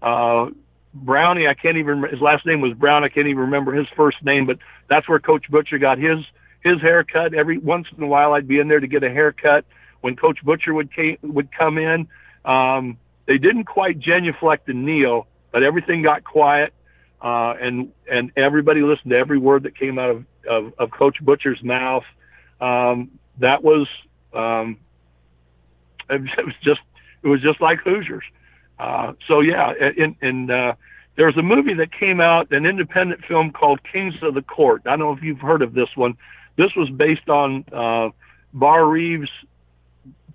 Uh, Brownie, I can't even his last name was Brown. I can't even remember his first name, but that's where Coach Butcher got his his haircut. Every once in a while, I'd be in there to get a haircut. When Coach Butcher would came, would come in, um, they didn't quite genuflect and kneel, but everything got quiet, uh, and and everybody listened to every word that came out of of, of Coach Butcher's mouth. Um, that was um, it was just it was just like Hoosiers. Uh, so yeah, and, and uh, there was a movie that came out, an independent film called Kings of the Court. I don't know if you've heard of this one. This was based on uh, Barr-Reeve's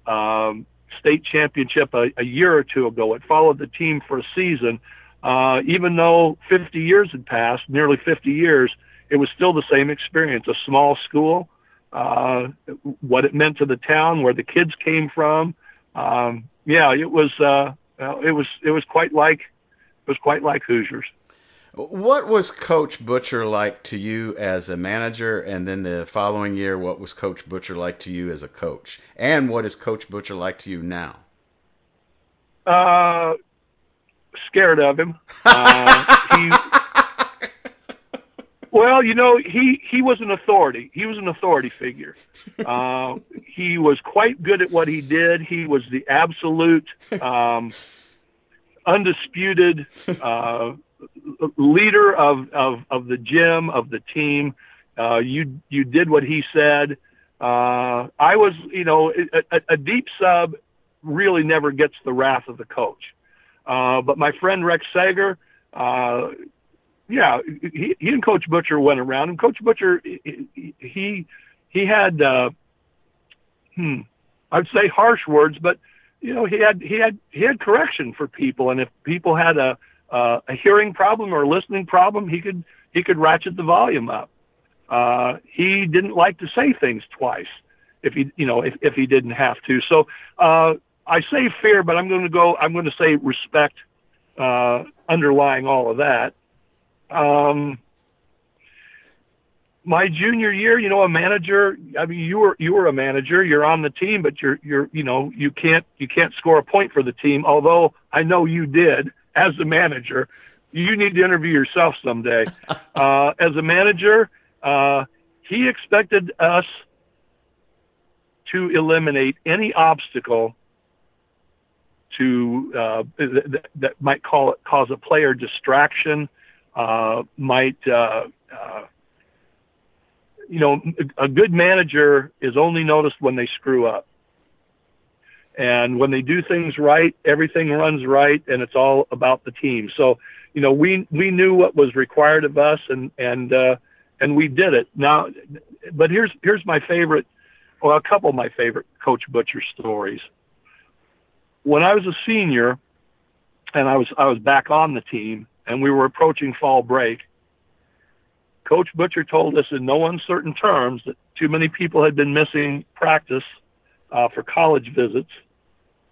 um, state championship a, a year or two ago. It followed the team for a season. Uh, even though 50 years had passed, nearly 50 years, it was still the same experience. A small school, uh, what it meant to the town, where the kids came from. Um, yeah, it was. Uh, it was. It was quite like it was quite like Hoosiers. What was Coach Butcher like to you as a manager, and then the following year, what was Coach Butcher like to you as a coach, and what is Coach Butcher like to you now? Uh, scared of him. Uh, he, well, you know, he he was an authority. He was an authority figure. Uh, he was quite good at what he did. He was the absolute. Um, undisputed uh, leader of, of, of the gym, of the team. Uh, you, you did what he said. Uh, I was, you know, a, a, deep sub really never gets the wrath of the coach. Uh, but my friend Rex Sager, uh, yeah, he, he and Coach Butcher went around, and Coach Butcher, he he, had, uh, hmm, I'd say harsh words, but you know, he had he had he had correction for people, and if people had a uh, a hearing problem or a listening problem, he could he could ratchet the volume up. Uh, he didn't like to say things twice if he you know if if he didn't have to. So uh, I say fear, but I'm going to go. I'm going to say respect uh, underlying all of that. Um, my junior year, you know, a manager. I mean, you were you were a manager. You're on the team, but you're you're you know you can't you can't score a point for the team. Although I know you did as a manager. You need to interview yourself someday. uh, as a manager, uh, he expected us to eliminate any obstacle to uh, that, that might call it, cause a player distraction, uh, might uh, uh, you know, a good manager is only noticed when they screw up. And when they do things right, everything runs right and it's all about the team. So, you know, we, we knew what was required of us and, and, uh, and we did it. Now, but here's, here's my favorite, well, a couple of my favorite Coach Butcher stories. When I was a senior and I was, I was back on the team and we were approaching fall break, Coach Butcher told us in no uncertain terms that too many people had been missing practice uh, for college visits.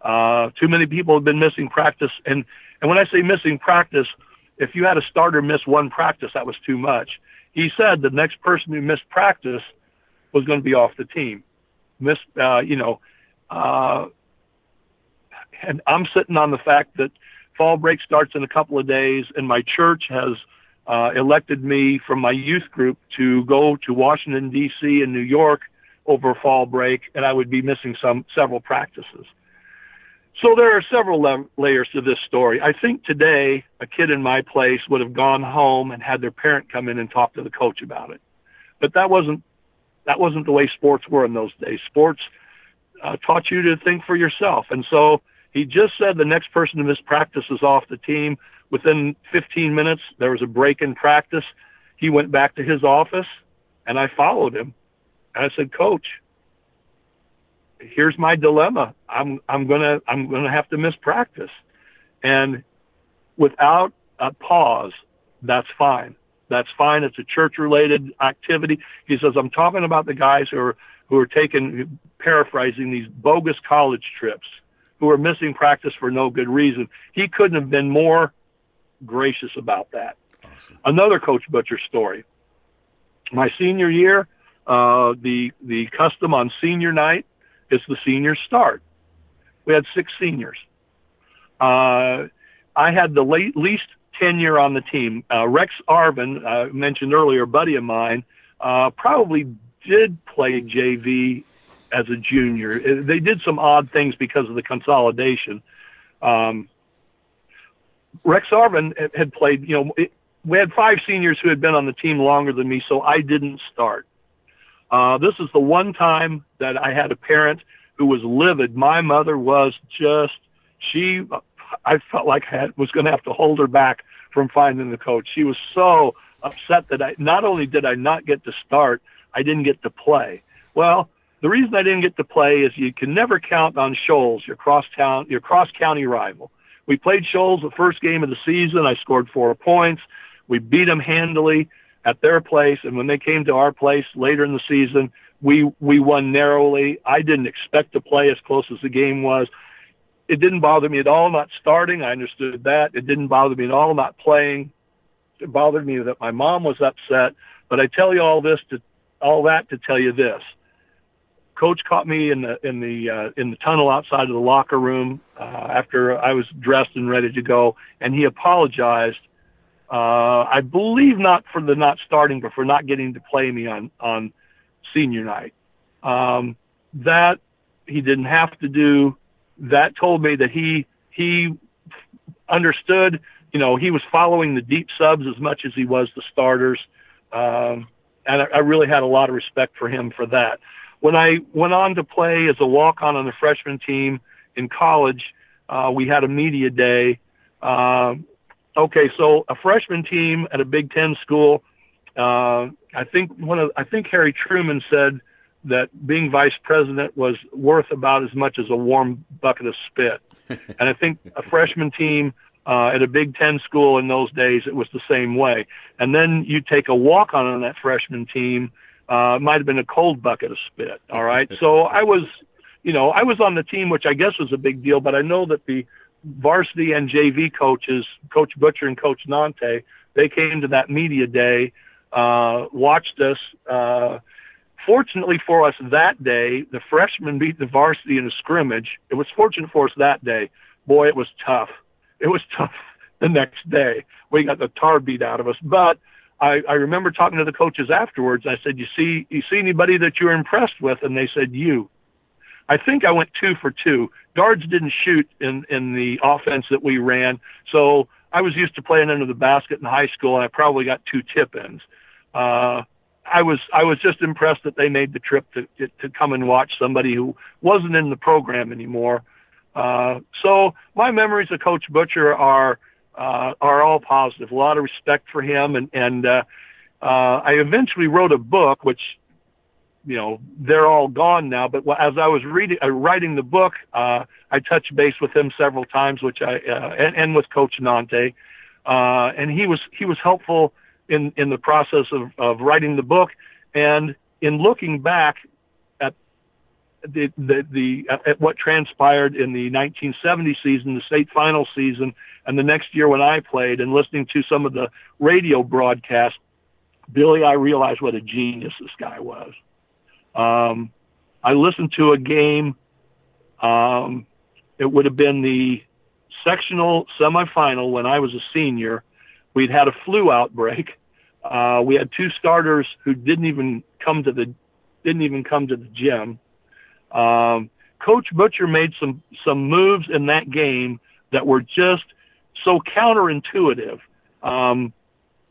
Uh, too many people have been missing practice, and and when I say missing practice, if you had a starter miss one practice, that was too much. He said the next person who missed practice was going to be off the team. Miss, uh, you know, uh, and I'm sitting on the fact that fall break starts in a couple of days, and my church has uh, elected me from my youth group to go to Washington D.C. and New York over fall break, and I would be missing some several practices. So there are several la- layers to this story. I think today a kid in my place would have gone home and had their parent come in and talk to the coach about it. But that wasn't that wasn't the way sports were in those days. Sports uh, taught you to think for yourself. And so he just said the next person to miss practice is off the team. Within 15 minutes, there was a break in practice. He went back to his office and I followed him. I said, coach, here's my dilemma. I'm, I'm gonna, I'm gonna have to miss practice. And without a pause, that's fine. That's fine. It's a church related activity. He says, I'm talking about the guys who are, who are taking, paraphrasing these bogus college trips, who are missing practice for no good reason. He couldn't have been more gracious about that. Awesome. Another Coach Butcher story. My senior year, uh, the the custom on senior night is the senior start. We had six seniors. Uh, I had the late, least tenure on the team. Uh, Rex Arvin, uh, mentioned earlier, buddy of mine, uh, probably did play JV as a junior. Uh, they did some odd things because of the consolidation. Um, Rex Arvin had played, you know, it, we had five seniors who had been on the team longer than me, so I didn't start. Uh, this is the one time that I had a parent who was livid. My mother was just, she, I felt like I had, was going to have to hold her back from finding the coach. She was so upset that I, not only did I not get to start, I didn't get to play. Well, the reason I didn't get to play is you can never count on Shoals, your cross town, your cross county rival. We played Shoals the first game of the season. I scored four points. We beat them handily at their place, and when they came to our place later in the season, we we won narrowly. I didn't expect to play as close as the game was. It didn't bother me at all not starting. I understood that. It didn't bother me at all not playing. It bothered me that my mom was upset. But I tell you all this to all that to tell you this. Coach caught me in the in the uh, in the tunnel outside of the locker room uh, after I was dressed and ready to go, and he apologized uh, I believe not for the not starting, but for not getting to play me on on senior night. Um, that he didn't have to do. That told me that he he understood. You know, he was following the deep subs as much as he was the starters, um, and I, I really had a lot of respect for him for that. When I went on to play as a walk-on on the freshman team in college, uh, we had a media day. Uh, Okay, so a freshman team at a Big Ten school. Uh, I think one of I think Harry Truman said that being vice president was worth about as much as a warm bucket of spit. and I think a freshman team uh, at a Big Ten school in those days, it was the same way. And then you take a walk on on that freshman team, uh, it might have been a cold bucket of spit. All right. so I was, you know, I was on the team, which I guess was a big deal, but I know that the varsity and JV coaches, Coach Butcher and Coach Nante, they came to that media day, uh, watched us. Uh, fortunately for us that day, the freshmen beat the varsity in a scrimmage. It was fortunate for us that day. Boy, it was tough. It was tough the next day. We got the tar beat out of us. But I, I remember talking to the coaches afterwards. I said, "You see, you see anybody that you're impressed with?" And they said, "You." I think I went two for two. Guards didn't shoot in in the offense that we ran, so I was used to playing under the basket in high school, and I probably got two tip ins. Uh, I was I was just impressed that they made the trip to to come and watch somebody who wasn't in the program anymore. Uh, so my memories of Coach Butcher are uh, are all positive. A lot of respect for him, and and uh, uh, I eventually wrote a book, which you know they're all gone now. But as I was reading, uh, writing the book, uh, I touched base with him several times, which I uh, and, and with Coach Nante, uh, and he was he was helpful in in the process of of writing the book and in looking back at the the, the at what transpired in the 1970 season, the state final season, and the next year when I played, and listening to some of the radio broadcasts. Billy, I realized what a genius this guy was. Um, I listened to a game. Um, it would have been the sectional semifinal when I was a senior. We'd had a flu outbreak. Uh, we had two starters who didn't even come to the didn't even come to the gym. Um, Coach Butcher made some some moves in that game that were just so counterintuitive. Um,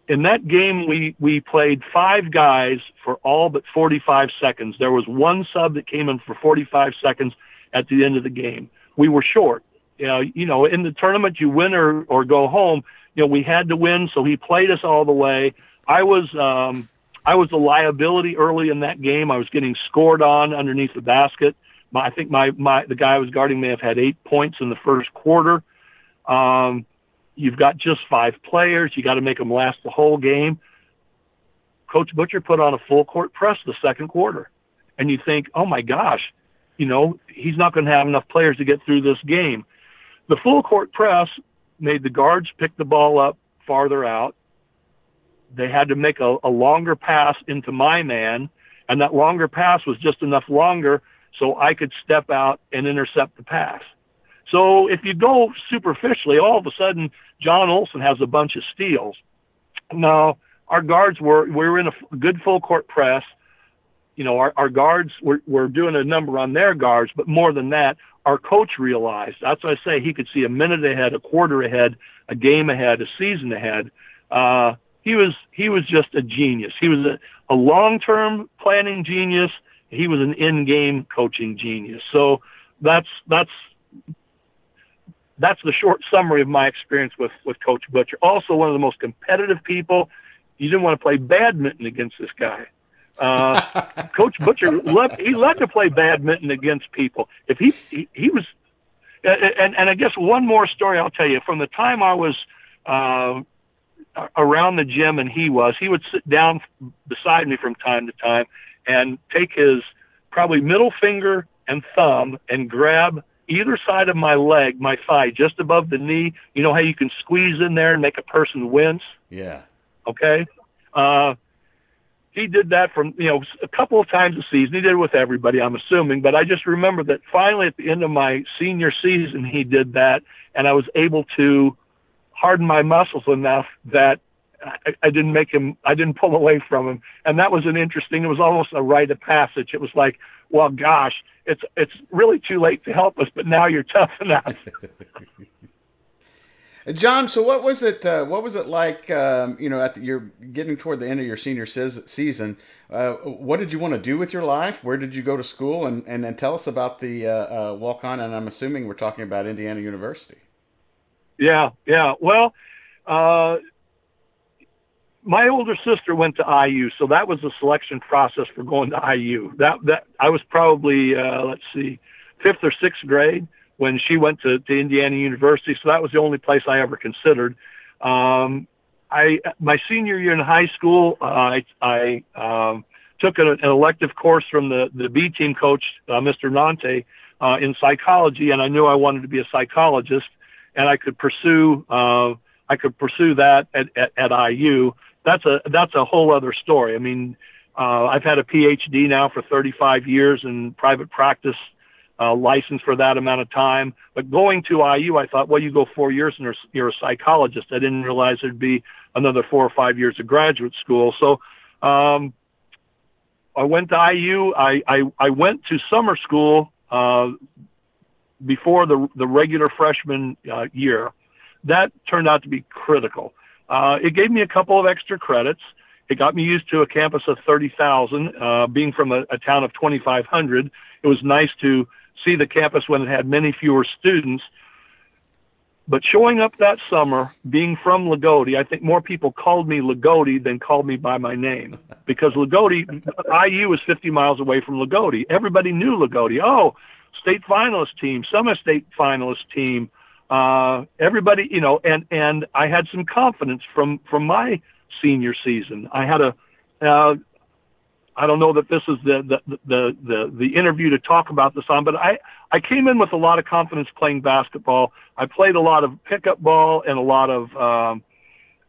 in that game, we we played five guys for all but 45 seconds. There was one sub that came in for 45 seconds at the end of the game. We were short. You know, you know, in the tournament, you win or or go home. You know, we had to win, so he played us all the way. I was um, I was a liability early in that game. I was getting scored on underneath the basket. My, I think my my the guy I was guarding may have had eight points in the first quarter. Um, You've got just five players. You got to make them last the whole game. Coach Butcher put on a full court press the second quarter. And you think, oh my gosh, you know, he's not going to have enough players to get through this game. The full court press made the guards pick the ball up farther out. They had to make a, a longer pass into my man, and that longer pass was just enough longer so I could step out and intercept the pass. So if you go superficially, all of a sudden John Olson has a bunch of steals. Now our guards were we were in a good full court press. You know, our, our guards were, were doing a number on their guards, but more than that, our coach realized. That's why I say he could see a minute ahead, a quarter ahead, a game ahead, a season ahead. Uh, he was he was just a genius. He was a, a long term planning genius. He was an in game coaching genius. So that's that's that's the short summary of my experience with with Coach Butcher. Also, one of the most competitive people. You didn't want to play badminton against this guy. Uh, Coach Butcher loved he loved to play badminton against people. If he he, he was, and and I guess one more story I'll tell you from the time I was uh, around the gym and he was, he would sit down beside me from time to time and take his probably middle finger and thumb and grab either side of my leg, my thigh, just above the knee. You know how you can squeeze in there and make a person wince? Yeah. Okay. Uh, he did that from, you know, a couple of times a season. He did it with everybody, I'm assuming, but I just remember that finally at the end of my senior season, he did that and I was able to harden my muscles enough that I, I didn't make him, I didn't pull away from him. And that was an interesting, it was almost a rite of passage. It was like, well, gosh, it's it's really too late to help us, but now you're tough enough. John, so what was it? Uh, what was it like? Um, you know, at the, you're getting toward the end of your senior season. Uh, what did you want to do with your life? Where did you go to school? And and, and tell us about the uh, uh walk on. And I'm assuming we're talking about Indiana University. Yeah, yeah. Well, uh, my older sister went to IU, so that was the selection process for going to IU. That that I was probably uh, let's see, fifth or sixth grade when she went to, to Indiana University. So that was the only place I ever considered. Um, I my senior year in high school, uh, I I um, took an, an elective course from the the B team coach, uh, Mr. Nante, uh, in psychology, and I knew I wanted to be a psychologist, and I could pursue uh, I could pursue that at, at, at IU that's a that's a whole other story. I mean, uh, I've had a PhD now for 35 years in private practice, uh, license for that amount of time. But going to IU, I thought, well, you go four years and you're, you're a psychologist. I didn't realize there'd be another four or five years of graduate school. So, um, I went to IU. I, I, I went to summer school, uh, before the, the regular freshman, uh, year. That turned out to be critical. Uh, it gave me a couple of extra credits. It got me used to a campus of 30,000. Uh, being from a, a town of 2,500, it was nice to see the campus when it had many fewer students. But showing up that summer, being from Loogootee, I think more people called me Loogootee than called me by my name because Loogootee, IU was 50 miles away from Loogootee. Everybody knew Loogootee. Oh, state finalist team, summer state finalist team, uh, everybody, you know, and, and I had some confidence from, from my senior season. I had a, uh, I don't know that this is the, the, the, the, the interview to talk about this on, but I, I came in with a lot of confidence playing basketball. I played a lot of pickup ball and a lot of, um,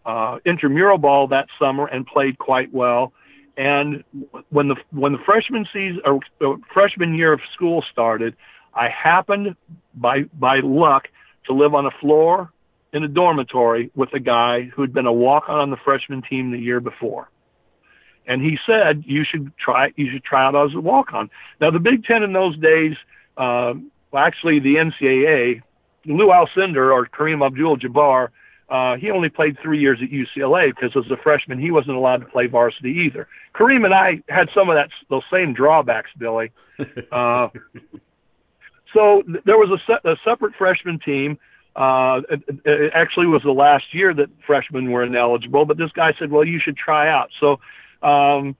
uh, intramural ball that summer and played quite well. And when the, when the freshman season or uh, freshman year of school started, I happened by, by luck to live on a floor in a dormitory with a guy who'd been a walk-on on the freshman team the year before. And he said, you should try, you should try out as a walk-on. Now the Big Ten in those days uh, well, actually the NCAA, Lou Alcindor or Kareem Abdul-Jabbar, uh, he only played three years at UCLA because as a freshman he wasn't allowed to play varsity either. Kareem and I had some of that those same drawbacks, Billy. Uh, so th- there was a, se- a separate freshman team. Uh, it, it actually was the last year that freshmen were ineligible, but this guy said, "Well, you should try out." So um,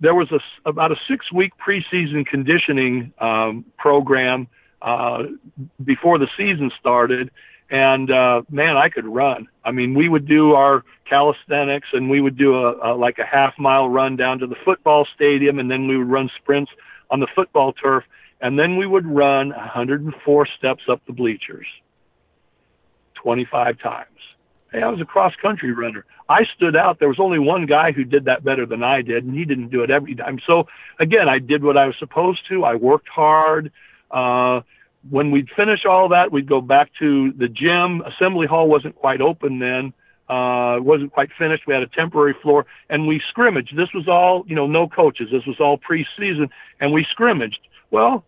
there was a, about a six week preseason conditioning um, program uh, before the season started. And uh, man, I could run. I mean, we would do our calisthenics, and we would do a, a like a half mile run down to the football stadium, and then we would run sprints on the football turf, and then we would run 104 steps up the bleachers, 25 times. Hey, I was a cross country runner. I stood out. There was only one guy who did that better than I did, and he didn't do it every time. So again, I did what I was supposed to. I worked hard. Uh, when we'd finish all that, we'd go back to the gym. Assembly hall wasn't quite open then. Uh, wasn't quite finished. We had a temporary floor and we scrimmaged. This was all, you know, no coaches. This was all preseason and we scrimmaged. Well,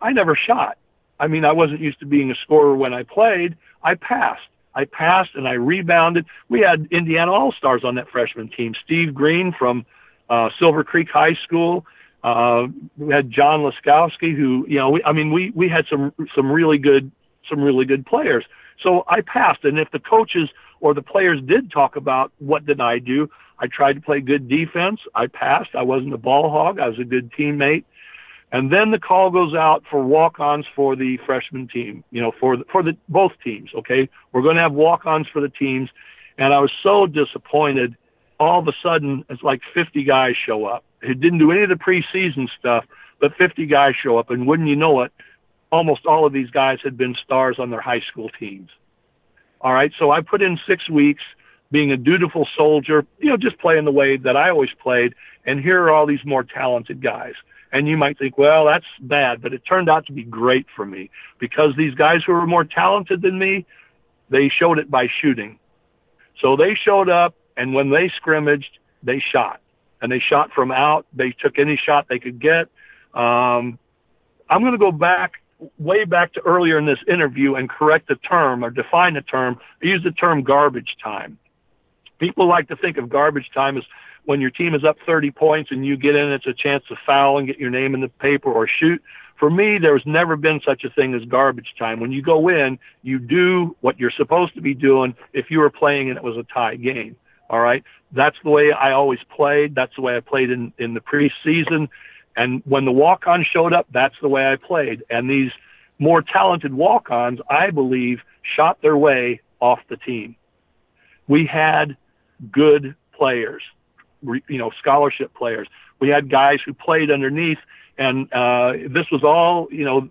I never shot. I mean, I wasn't used to being a scorer when I played. I passed. I passed and I rebounded. We had Indiana All Stars on that freshman team. Steve Green from uh, Silver Creek High School. Uh, we had John Laskowski, who you know, we, I mean, we we had some some really good some really good players. So I passed, and if the coaches or the players did talk about what did I do, I tried to play good defense. I passed. I wasn't a ball hog. I was a good teammate. And then the call goes out for walk-ons for the freshman team, you know, for the, for the both teams. Okay, we're going to have walk-ons for the teams, and I was so disappointed. All of a sudden, it's like 50 guys show up who didn't do any of the preseason stuff, but 50 guys show up, and wouldn't you know it, almost all of these guys had been stars on their high school teams. All right, so I put in six weeks being a dutiful soldier, you know, just playing the way that I always played, and here are all these more talented guys. And you might think, well, that's bad, but it turned out to be great for me because these guys who were more talented than me, they showed it by shooting. So they showed up, and when they scrimmaged, they shot. And they shot from out. They took any shot they could get. Um, I'm going to go back way back to earlier in this interview and correct a term or define a term. I use the term garbage time. People like to think of garbage time as when your team is up 30 points and you get in, it's a chance to foul and get your name in the paper or shoot. For me, there's never been such a thing as garbage time. When you go in, you do what you're supposed to be doing if you were playing and it was a tie game. All right. That's the way I always played. That's the way I played in, in the preseason. And when the walk on showed up, that's the way I played. And these more talented walk-ons, I believe, shot their way off the team. We had good players you know, scholarship players. We had guys who played underneath, and uh, this was all, you know,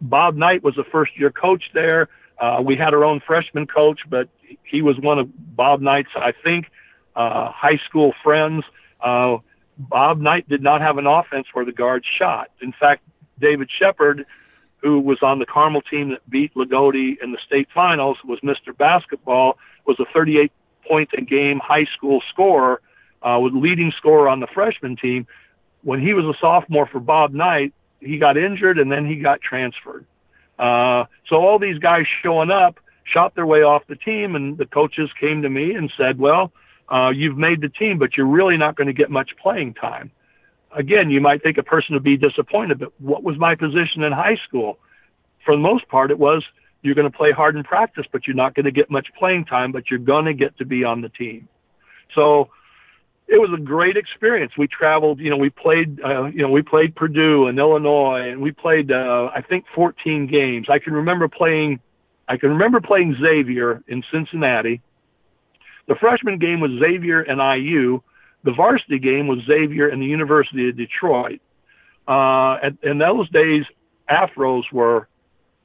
Bob Knight was a first year coach there. Uh, we had our own freshman coach, but he was one of Bob Knight's, I think, uh, high school friends. Uh, Bob Knight did not have an offense where the guards shot. In fact, David Shepherd, who was on the Carmel team that beat Loogootee in the state finals, was Mr. Basketball, was a 38 point a game high school scorer uh, was leading scorer on the freshman team. When he was a sophomore for Bob Knight, he got injured and then he got transferred. Uh, so all these guys showing up shot their way off the team, and the coaches came to me and said, "Well, uh, you've made the team, but you're really not going to get much playing time." Again, you might think a person would be disappointed, but what was my position in high school? For the most part, it was you're going to play hard in practice, but you're not going to get much playing time, but you're going to get to be on the team. So it was a great experience. We traveled, you know, we played, uh, you know, we played Purdue and Illinois, and we played, uh, I think, 14 games. I can remember playing, I can remember playing Xavier in Cincinnati. The freshman game was Xavier and IU. The varsity game was Xavier and the University of Detroit. Uh, and in those days, afros were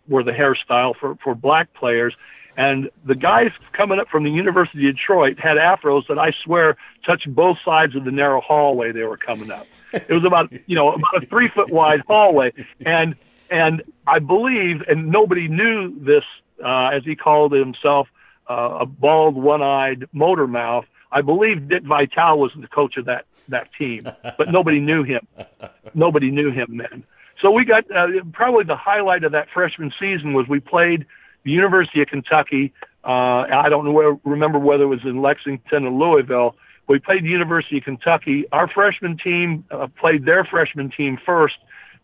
were the hairstyle for for black players, and the guys coming up from the University of Detroit had afros that I swear touched both sides of the narrow hallway they were coming up. It was about, you know, about a three foot wide hallway. And, and I believe, and nobody knew this, uh, as he called himself, uh, a bald, one eyed motor mouth. I believe Dick Vitale was the coach of that, that team, but nobody knew him. Nobody knew him then. So we got uh, probably the highlight of that freshman season was we played the University of Kentucky. Uh, I don't know where, remember whether it was in Lexington or Louisville. We played the University of Kentucky. Our freshman team uh, played their freshman team first.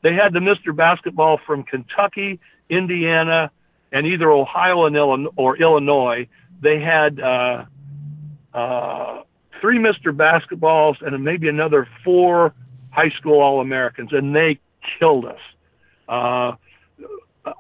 They had the Mr. Basketball from Kentucky, Indiana, and either Ohio and Illinois, or Illinois. They had uh, uh, three Mr. Basketballs and maybe another four high school All Americans, and they killed us. Uh,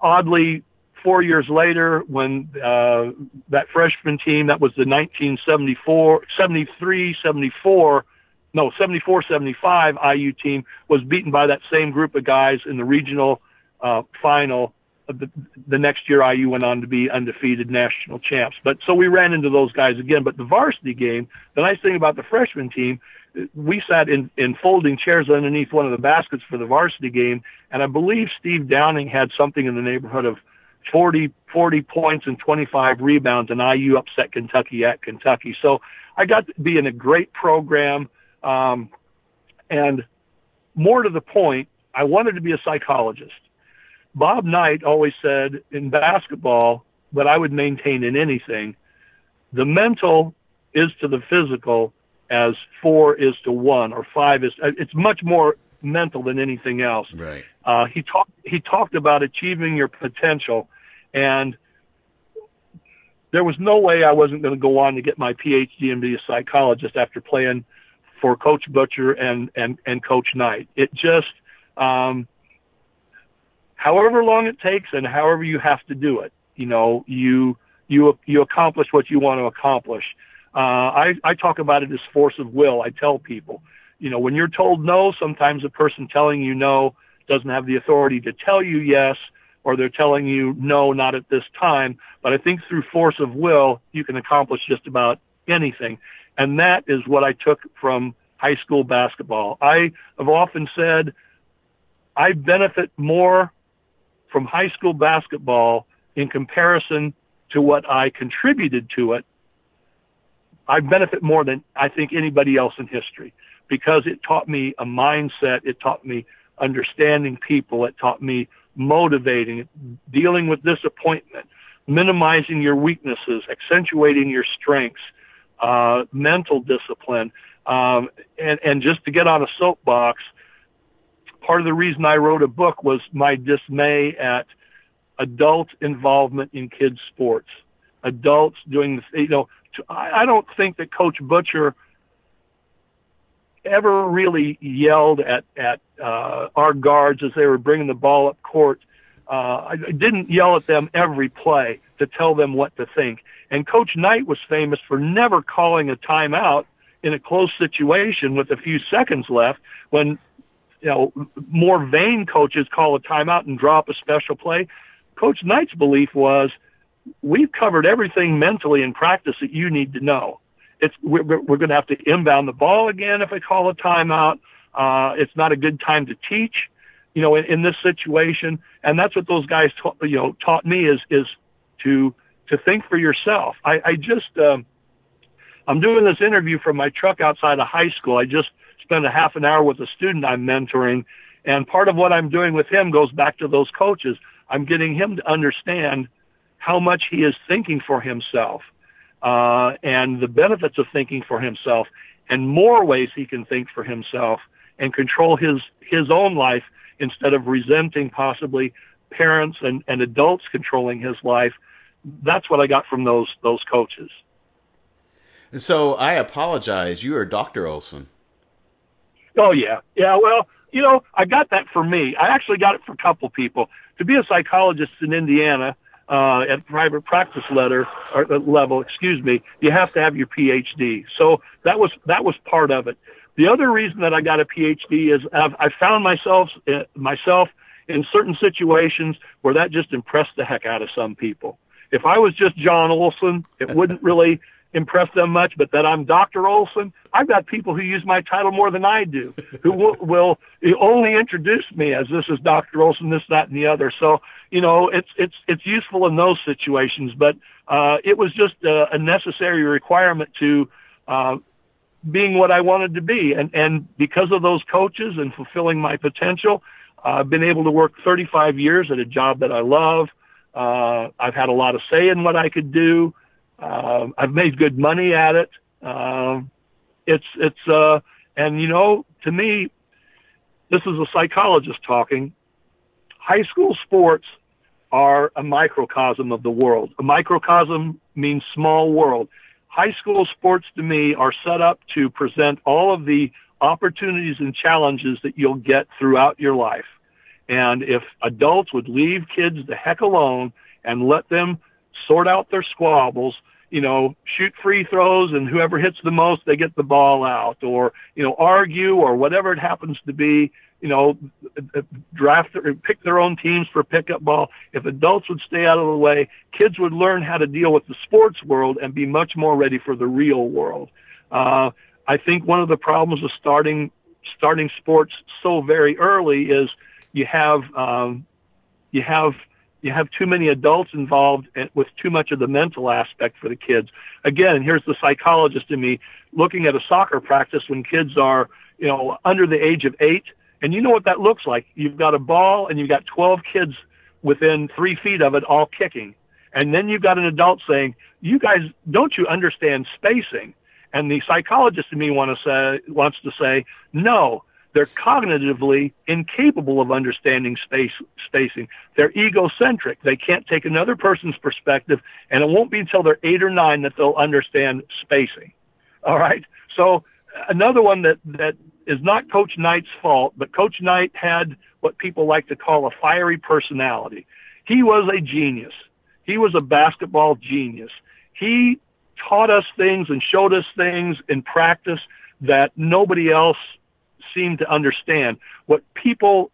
oddly, four years later, when uh, that freshman team, that was the 1974, 73, 74, no, 74, 75 IU team, was beaten by that same group of guys in the regional uh, final. The, the next year, IU went on to be undefeated national champs. But so we ran into those guys again. But the varsity game, the nice thing about the freshman team, we sat in, in folding chairs underneath one of the baskets for the varsity game, and I believe Steve Downing had something in the neighborhood of 40, 40 points and 25 rebounds, and IU upset Kentucky at Kentucky. So I got to be in a great program. Um, and more to the point, I wanted to be a psychologist. Bob Knight always said in basketball, but I would maintain in anything, the mental is to the physical as four is to one or five is, it's much more mental than anything else. Right. Uh, he talked he talked about achieving your potential, and there was no way I wasn't going to go on to get my PhD and be a psychologist after playing for Coach Butcher and and and Coach Knight. It just um, however long it takes and however you have to do it, you know, you you you accomplish what you want to accomplish. Uh, I I talk about it as force of will. I tell people you know, when you're told no, sometimes the person telling you no doesn't have the authority to tell you yes, or they're telling you no, not at this time. But I think through force of will, you can accomplish just about anything. And that is what I took from high school basketball. I have often said I benefit more from high school basketball in comparison to what I contributed to it. I benefit more than I think anybody else in history because it taught me a mindset. It taught me understanding people. It taught me motivating, dealing with disappointment, minimizing your weaknesses, accentuating your strengths, uh, mental discipline, um, and, and just to get on a soapbox, part of the reason I wrote a book was my dismay at adult involvement in kids sports. Adults doing you know, I don't think that Coach Butcher ever really yelled at at uh, our guards as they were bringing the ball up court. Uh, I didn't yell at them every play to tell them what to think. And Coach Knight was famous for never calling a timeout in a close situation with a few seconds left when you know more vain coaches call a timeout and drop a special play. Coach Knight's belief was we've covered everything mentally in practice that you need to know it's we're, we're going to have to inbound the ball again if I call a timeout. Uh, it's not a good time to teach, you know, in, in this situation. And that's what those guys, ta- you know, taught me is is to to think for yourself. I, I just um, I'm doing this interview from my truck outside of high school. I just spent a half an hour with a student I'm mentoring, and part of what I'm doing with him goes back to those coaches. I'm getting him to understand how much he is thinking for himself uh, and the benefits of thinking for himself and more ways he can think for himself and control his his own life instead of resenting possibly parents and, and adults controlling his life. That's what I got from those those coaches. And so I apologize. You are Dr. Olson. Oh yeah, yeah. Well, you know, I got that for me. I actually got it for a couple people. To be a psychologist in Indiana, uh, at private practice letter or uh, level, excuse me, you have to have your PhD. So that was that was part of it. The other reason that I got a PhD is I've, I found myself uh, myself in certain situations where that just impressed the heck out of some people. If I was just John Olson, it wouldn't really impress them much, but that I'm Dr. Olson, I've got people who use my title more than I do, who will, will only introduce me as this is Dr. Olson, this, that, and the other. So, you know, it's, it's, it's useful in those situations, but, uh, it was just a, a necessary requirement to, uh, being what I wanted to be. And, and because of those coaches and fulfilling my potential, uh, I've been able to work 35 years at a job that I love. Uh, I've had a lot of say in what I could do. Uh, I've made good money at it. Uh, it's, it's, uh, and you know, to me, this is a psychologist talking. High school sports are a microcosm of the world. A microcosm means small world. High school sports to me are set up to present all of the opportunities and challenges that you'll get throughout your life. And if adults would leave kids the heck alone and let them sort out their squabbles, you know, shoot free throws and whoever hits the most, they get the ball out or, you know, argue or whatever it happens to be, you know, draft or pick their own teams for pickup ball. If adults would stay out of the way, kids would learn how to deal with the sports world and be much more ready for the real world. Uh, I think one of the problems with starting, starting sports so very early is you have, um, you have you have too many adults involved with too much of the mental aspect for the kids. Again, here's the psychologist in me looking at a soccer practice when kids are, you know, under the age of eight. And you know what that looks like. You've got a ball and you've got 12 kids within three feet of it all kicking. And then you've got an adult saying, you guys, don't you understand spacing? And the psychologist in me want to say, wants to say, no, they're cognitively incapable of understanding space spacing. They're egocentric. They can't take another person's perspective, and it won't be until they're eight or nine that they'll understand spacing. All right. So another one that that is not Coach Knight's fault, but Coach Knight had what people like to call a fiery personality. He was a genius. He was a basketball genius. He taught us things and showed us things in practice that nobody else seemed to understand. What people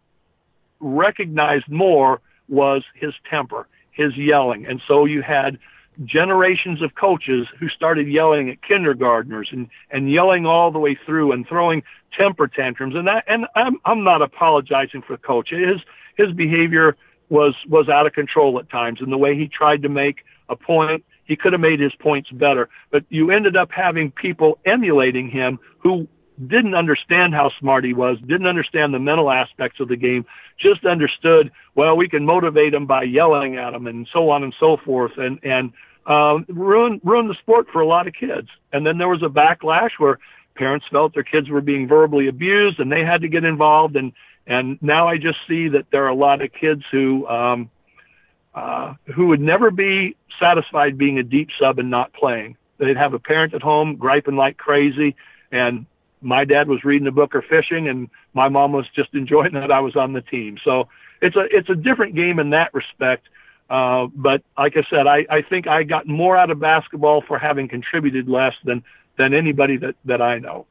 recognized more was his temper, his yelling. And so you had generations of coaches who started yelling at kindergartners and, and yelling all the way through and throwing temper tantrums. And that, and I'm, I'm not apologizing for the coach. His, his behavior was, was out of control at times and the way he tried to make a point, he could have made his points better, but you ended up having people emulating him who didn't understand how smart he was, didn't understand the mental aspects of the game, just understood, well, we can motivate them by yelling at them and so on and so forth and, and, um, ruin, ruin the sport for a lot of kids. And then there was a backlash where parents felt their kids were being verbally abused and they had to get involved. And, and now I just see that there are a lot of kids who, um, uh, who would never be satisfied being a deep sub and not playing. They'd have a parent at home griping like crazy and my dad was reading a book or fishing and my mom was just enjoying that I was on the team. So it's a, it's a different game in that respect. Uh, but like I said, I, I think I got more out of basketball for having contributed less than, than anybody that, that I know.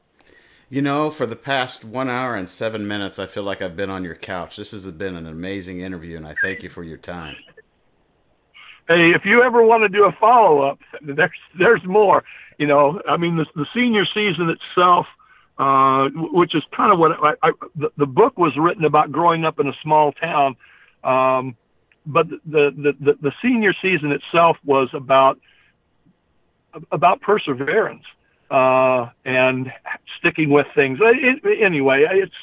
You know, for the past one hour and seven minutes, I feel like I've been on your couch. This has been an amazing interview, and I thank you for your time. Hey, if you ever want to do a follow up, there's there's more. You know, I mean, the, the senior season itself uh, which is kind of what I, I, the, the book was written about growing up in a small town. Um, but the, the, the, the senior season itself was about, about perseverance, uh, and sticking with things. It, anyway, it's,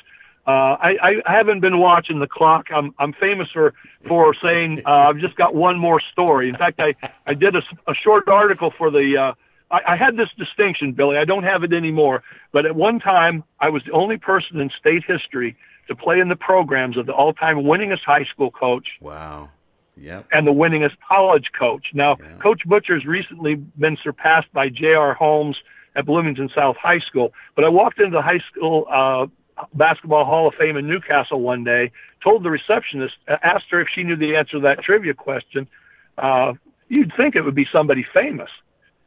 uh, I, I haven't been watching the clock. I'm, I'm famous for, for saying, uh, I've just got one more story. In fact, I, I did a, a short article for the, uh, I, I had this distinction, Billy. I don't have it anymore. But at one time, I was the only person in state history to play in the programs of the all-time winningest high school coach. Wow. Yep. And the winningest college coach. Now, yeah. Coach Butcher's recently been surpassed by J.R. Holmes at Bloomington South High School. But I walked into the high school uh, basketball Hall of Fame in Newcastle one day, told the receptionist, asked her if she knew the answer to that trivia question. Uh, you'd think it would be somebody famous.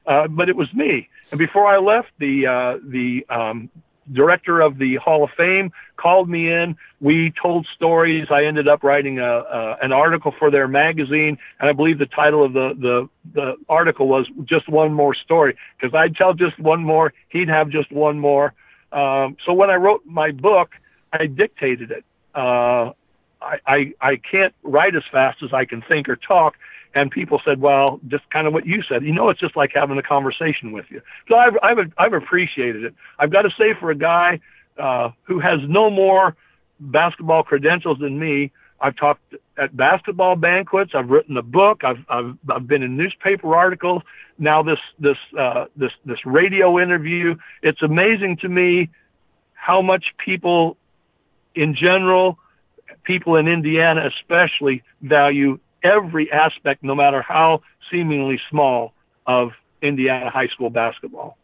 Uh, but it was me. And before I left, the uh, the um, director of the Hall of Fame called me in. We told stories. I ended up writing a, a an article for their magazine, and I believe the title of the the the article was just one more story because I'd tell just one more, he'd have just one more. Um, so when I wrote my book, I dictated it. Uh, I, I I can't write as fast as I can think or talk. And people said, well, just kind of what you said. You know, it's just like having a conversation with you. So I've I've I've appreciated it. I've got to say, for a guy uh, who has no more basketball credentials than me, I've talked at basketball banquets. I've written a book. I've I've I've been in newspaper articles. Now this this uh, this this radio interview. It's amazing to me how much people, in general, people in Indiana especially, value every aspect, no matter how seemingly small, of Indiana high school basketball.